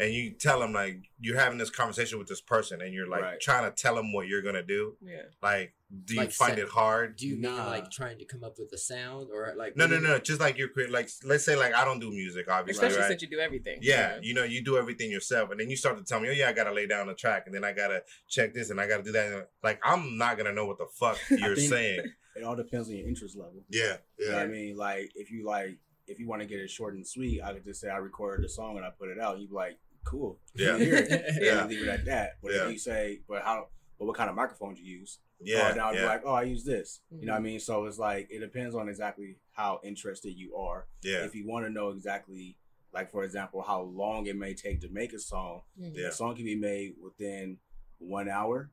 and you tell them like you're having this conversation with this person and you're like Right. trying to tell them what you're gonna do Yeah. like do you Like find set- it hard Do you mean like trying to come up with a sound or like no what no do no just like you're creating like let's say like i don't do music obviously Especially right since you do everything. yeah, you know, you do everything yourself, and then you start to tell me, "Oh yeah, I gotta lay down the track, and then I gotta check this, and I gotta do that." and, Like I'm not gonna know what the fuck you're saying. It all depends on your interest level. Yeah, You know yeah, what I mean? Like if you like if you want to get it short and sweet, I could just say I recorded a song and I put it out. You'd be like, cool. Yeah. Hear. Yeah. Leave it at that. But Yeah. if you say, but how but what kind of microphone you use? yeah, oh, now I'd be yeah, like, oh, I use this. You Mm-hmm. know what I mean? So it's like it depends on exactly how interested you are. yeah, If you want to know exactly, like for example, how long it may take to make a song, Mhm. Yeah. a song can be made within one hour,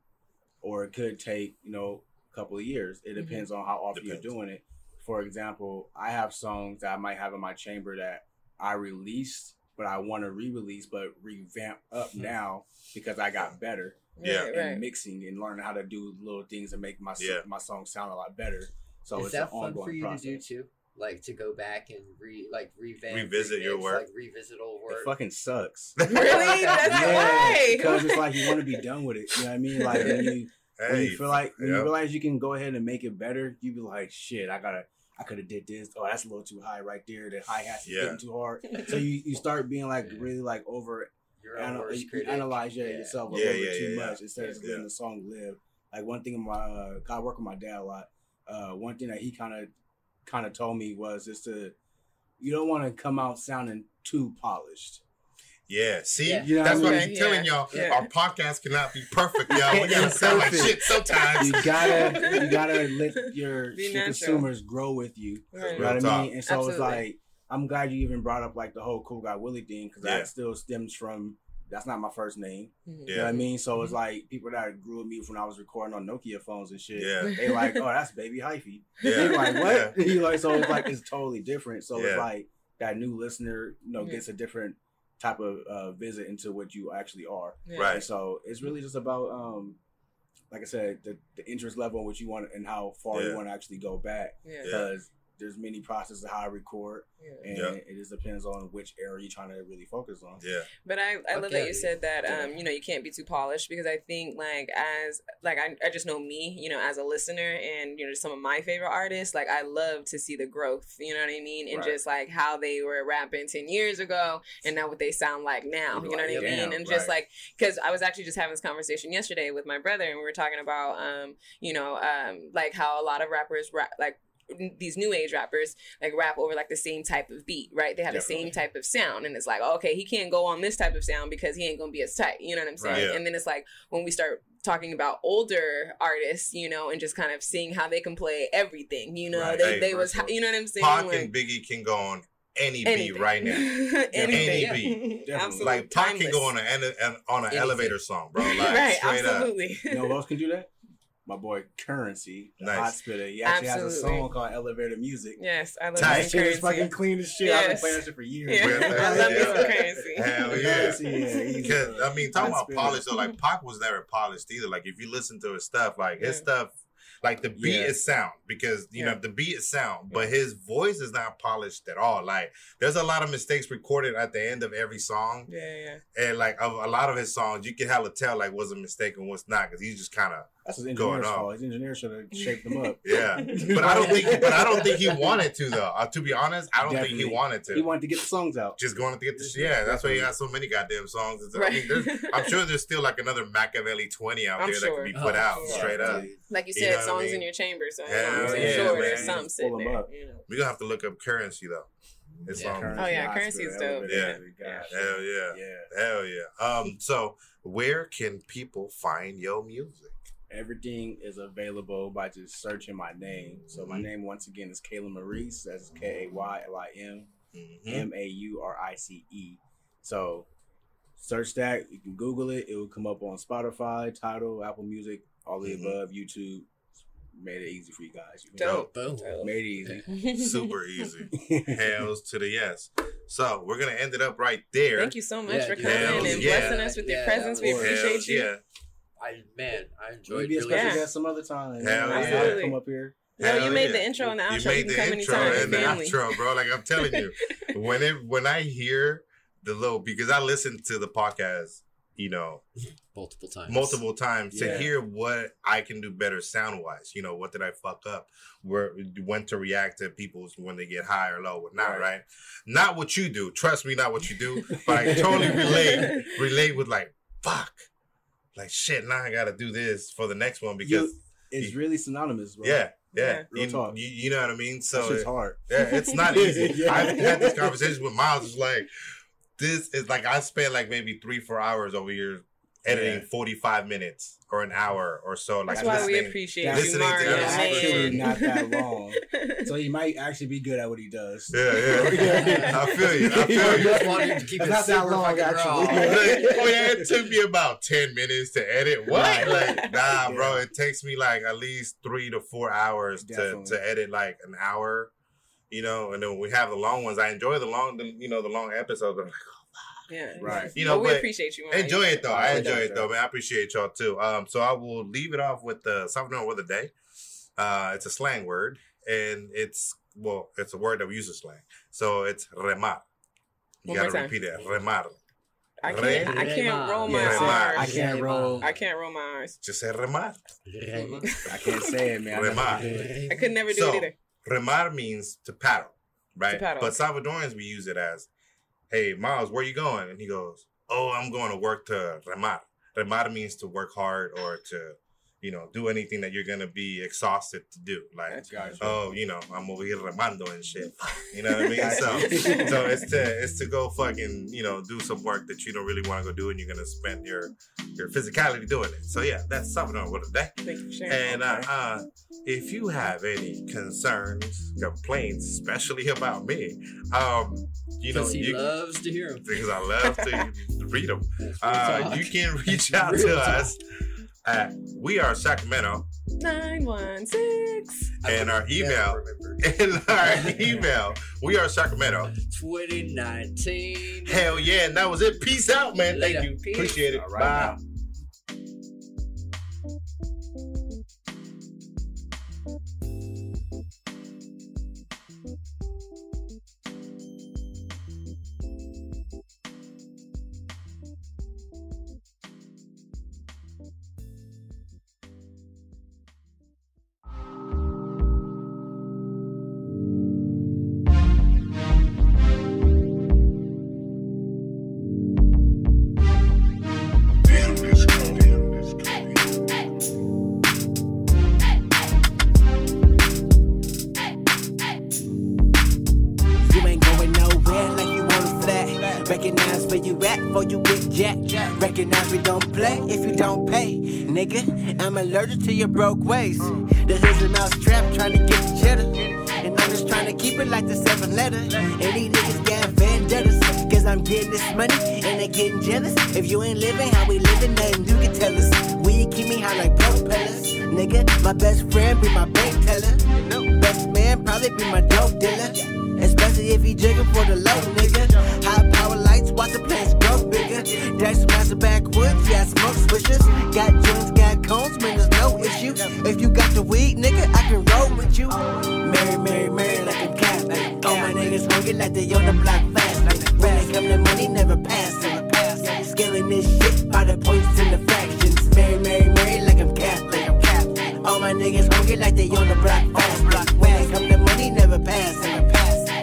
or it could take you know a couple of years. It Mhm. depends on how often Depends. you're doing it. For example, I have songs that I might have in my chamber that I released, but I want to re-release, but revamp up Hmm. now because I got better Yeah. Right, in right. mixing and learning how to do little things and make my s- Yeah. my song sound a lot better. So is it's that an fun ongoing for you process. to do too? Like to go back and re like revamp, Revisit your work? like revisit old It work. fucking sucks. Really? That's yeah, why. because it's like you want to be done with it. You know what I mean? Like when you when you feel like when you realize you can go ahead and make it better, you be like, shit, I gotta, I could have did this. Oh, that's a little too high right there. The hi-hat's Yeah. getting too hard. So you, you start being like Yeah. really like over Your own ana- worst you critic. analyze your, Yeah. yourself a Yeah, little yeah, bit too yeah, much instead of just Yeah. letting the song live. Like one thing, in my uh, I work with my dad a lot. Uh, one thing that he kind of kind of told me was just to you don't want to come out sounding too polished. Yeah, see, Yeah. You know that's what what I I'm mean? telling Yeah. y'all. Yeah. Our podcast cannot be perfect, y'all. We gotta It's sound like shit sometimes. You gotta you gotta let your, your consumers grow with you. Right. You know what I mean? And so Absolutely. it's like I'm glad you even brought up like the whole cool guy Willie thing because Yeah. that still stems from that's not my first name. Mhm. You know what I mean? So it's like people that grew with me when I was recording on Nokia phones and shit. Yeah. They like, oh, that's baby hyphy. Yeah. They like, Yeah. what? You like, so it's like it's totally different. So Yeah. it's like that new listener, you know, Mhm. gets a different type of uh, visit into what you actually are. Yeah. Right. And so it's really just about, um, like I said, the, the interest level in which you want and how far Yeah. you want to actually go back. Yeah. Yeah. Because there's many processes of how I record, Yeah. and Yeah. it just depends on which area you're trying to really focus on. Yeah, But I, I love Okay. that you said that Yeah. um, you know, you can't be too polished because I think like as like I, I just know me, you know, as a listener and you know, some of my favorite artists, like I love to see the growth, you know what I mean? And Right. just like how they were rapping ten years ago and now what they sound like now. You know what I mean? damn, and just right. like because I was actually just having this conversation yesterday with my brother and we were talking about um, you know, um like how a lot of rappers rap like these new age rappers like rap over like the same type of beat, right? They have the Definitely. same type of sound, and it's like, oh, okay, he can't go on this type of sound because he ain't gonna be as tight. You know what I'm saying? Right. Yeah. And then it's like when we start talking about older artists, you know, and just kind of seeing how they can play everything. You know, Right. they Hey, they was, versatile. you know what I'm saying? Pac Like, and Biggie can go on any anything. beat right now. anything. Any beat. Absolutely. Like Pac can go on an an- on an Anything. elevator song, bro. Like right, straight up. absolutely. You know who else can do that? My boy Currency, the Nice. hot spitter. He actually has a song called Elevator Music. yes, I love Tight. That that shit is currency. fucking clean as shit. I've been playing that shit for years. Yeah, Yeah. I love me Yeah. some currency. Hell yeah. Yeah, uh, I mean, talking hot about spirit. polish though, like Pac was never polished either. Like if you listen to his stuff, like his Yeah. stuff, like the beat Yeah. is sound because you Yeah. know the beat is sound, but his voice is not polished at all. Like there's a lot of mistakes recorded at the end of every song, Yeah, yeah. and like of a lot of his songs, you can hella tell like what's a mistake and what's not because he's just kind of That's his engineer's on. fault. His engineer should have shaped him up. yeah. But I don't think, but I don't think he wanted to though. Uh, to be honest, I don't think he wanted to. He wanted to get the songs out. just going to get the shit. Yeah, that's why he got so many goddamn songs. It's- I Right. mean, there's, I'm sure there's still like another Machiavelli 20 out I'm there that sure. could be put Oh, out yeah. straight up. like you You said, know what I songs mean? in your chamber. So you Hell know, I'm yeah, sure man. there's Just something pull sitting 'em there. You know. We're gonna have to look up currency though. His Yeah. song. Oh, yeah, hot Currency is dope. Elevator Yeah. Music, gosh. Hell yeah. Yeah. Hell yeah. Um, so where can people find your music? Everything is available by just searching my name. So my Mhm. name once again is Kayli Maurice. That's K A Y L I M Mhm. M A U R I C E. So search that. You can Google it. It will come up on Spotify, Tidal, Apple Music, all the Mhm. above, YouTube. Made it easy for you guys. You Dope. Boom. Dope. Made it easy. Super easy. Hails to the yes. So we're gonna end it up right there. Thank you so much Yeah, for coming Hell and yeah. blessing us with your presence. We appreciate Hells you. Yeah. I man, I enjoyed Maybe a really. special Yeah. guest some other time. Hell I'll yeah. Come up here. No, you Hell made yeah. the intro and the outro. You made can the come intro and the outro, bro. Like I'm telling you, when it when I hear the little because I listen to the podcast, you know, multiple times. multiple times Yeah. to hear what I can do better sound wise. You know, what did I fuck up? Where when to react to people when they get high or low or not, Right. right? Not what you do. Trust me, not what you do. But I totally relate relate with like fuck. Like shit, now I gotta do this for the next one because You- it's really synonymous, bro. yeah, yeah. Yeah. Real You, talk. you, you know what I mean? So it's hard. yeah, it's not easy. Yeah. I've had this conversation with Miles. It's like this is like I spent like maybe three, four hours over here editing Yeah. forty five minutes or an hour or so. Like That's why we listening- appreciate That's- you, listening to Mario. that It's actually not that long. So he might actually be good at what he does. Yeah, yeah. I feel you. I feel you. Just wanted to keep It's it not that super long, fucking actually. raw. Oh yeah, it took me about ten minutes to edit. What? Right. Like, nah, bro. It takes me like at least three to four hours to, Definitely. to edit like an hour. You know, and then when we have the long ones. I enjoy the long, the, you know, the long episodes. I'm like, Yeah. Right. You know, But we but appreciate you. Mario. enjoy it though. I I enjoy enjoy it though, man. I appreciate y'all too. Um, so I will leave it off with the something with a day. Uh, it's a slang word, and it's well, it's a word that we use as slang. So it's remar. You One gotta repeat it. Remar. I can't. I can't roll my Yeah, R's. I can't roll. I can't roll my R's. Just say remar. I can't say it, man. I Remar. I could never do So, it either. Remar means to paddle, right? To paddle. But Salvadorans, we use it as, hey, Miles, where you going? And he goes, oh, I'm going to work to remar. Remar means to work hard or to, you know, do anything that you're going to be exhausted to do. Like, oh, you know, I'm over here remando and shit. You know what I mean? So, so it's to it's to go fucking you know do some work that you don't really want to go do, and you're gonna spend your your physicality doing it. So yeah, that's Salvador with a day. Thank you for sharing. And uh, Okay. uh, if you have any concerns, complaints, especially about me, um, you know, Because he you, loves to hear them because I love to read them. Uh, you can reach out Real to talk. us at We Are Sacramento Nine one six. and our email. And our email, we are Sacramento. 2019. Hell yeah, and that was it. Peace out, man. Thank you. Peace. Appreciate it. All right, Bye. now. To your broke ways. This is a mouse trap trying to get the cheddar. And I'm just trying to keep it like the seven letter. These niggas got vendettas. Cause I'm getting this money and they getting jealous. If you ain't living how we living, nothing you can tell us. We keep me high like propellers. Nigga, my best friend be my bank teller. Best man probably be my dope dealer. Especially if he jigging for the low, nigga. High power lights, watch the plants grow bigger. Dash master backwoods, yeah, smoke swishers. Got joints, got cones, man, there's no issue. If you got the weed, nigga, I can roll with you. Mary, Mary, Mary, like I'm cap. All my niggas hungry like they on the block fast. When they come to money, never pass. Scaling this shit by the points and the fractions. Mary, Mary, Mary, like I'm cap. All my niggas hungry like they on the block fast. When they come to money, never pass.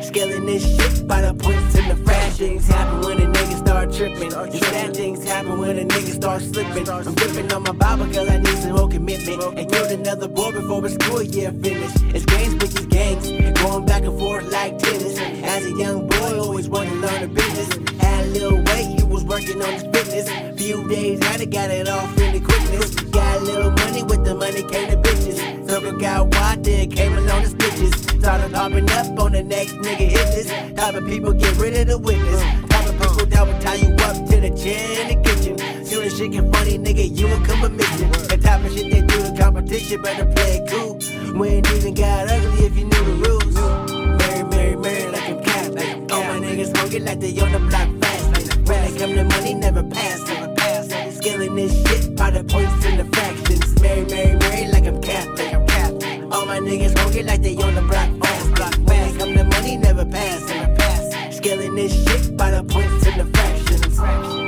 Scaling this shit by the points and the fractions. Happen when a nigga start tripping. Sad things happen when a nigga start slipping. I'm gripping on my Bible cause I commitment. And killed another boy before the school year finished. It's games, bitches, gangs. Going back and forth like tennis. As a young boy, always wanted to learn the business. Had a little weight, he was working on his fitness. Few days later, got it off in the quickness. Got a little money, with the money came the bitches. Circle got wide, then came along the stitches. Started hopping up on the next nigga hit this. Of people get rid of the witness. Of people that will tie you up to the chair shit get funny, nigga, you a mixin'. The type of shit they do in competition, better play it cool. We ain't even got ugly if you knew the rules. Mary, Mary, Mary, like I'm cap. Like, all my niggas smoking like they on the block fast. Like, when it come to money, never pass. Never pass. Scaling this shit by the points and the fractions. Mary, Mary, Mary, like I'm cap. Like All my niggas smoking like they on the block fast. Block fast. When it come to money, never pass. Never pass. Scaling this shit by the points and the fractions. fractions.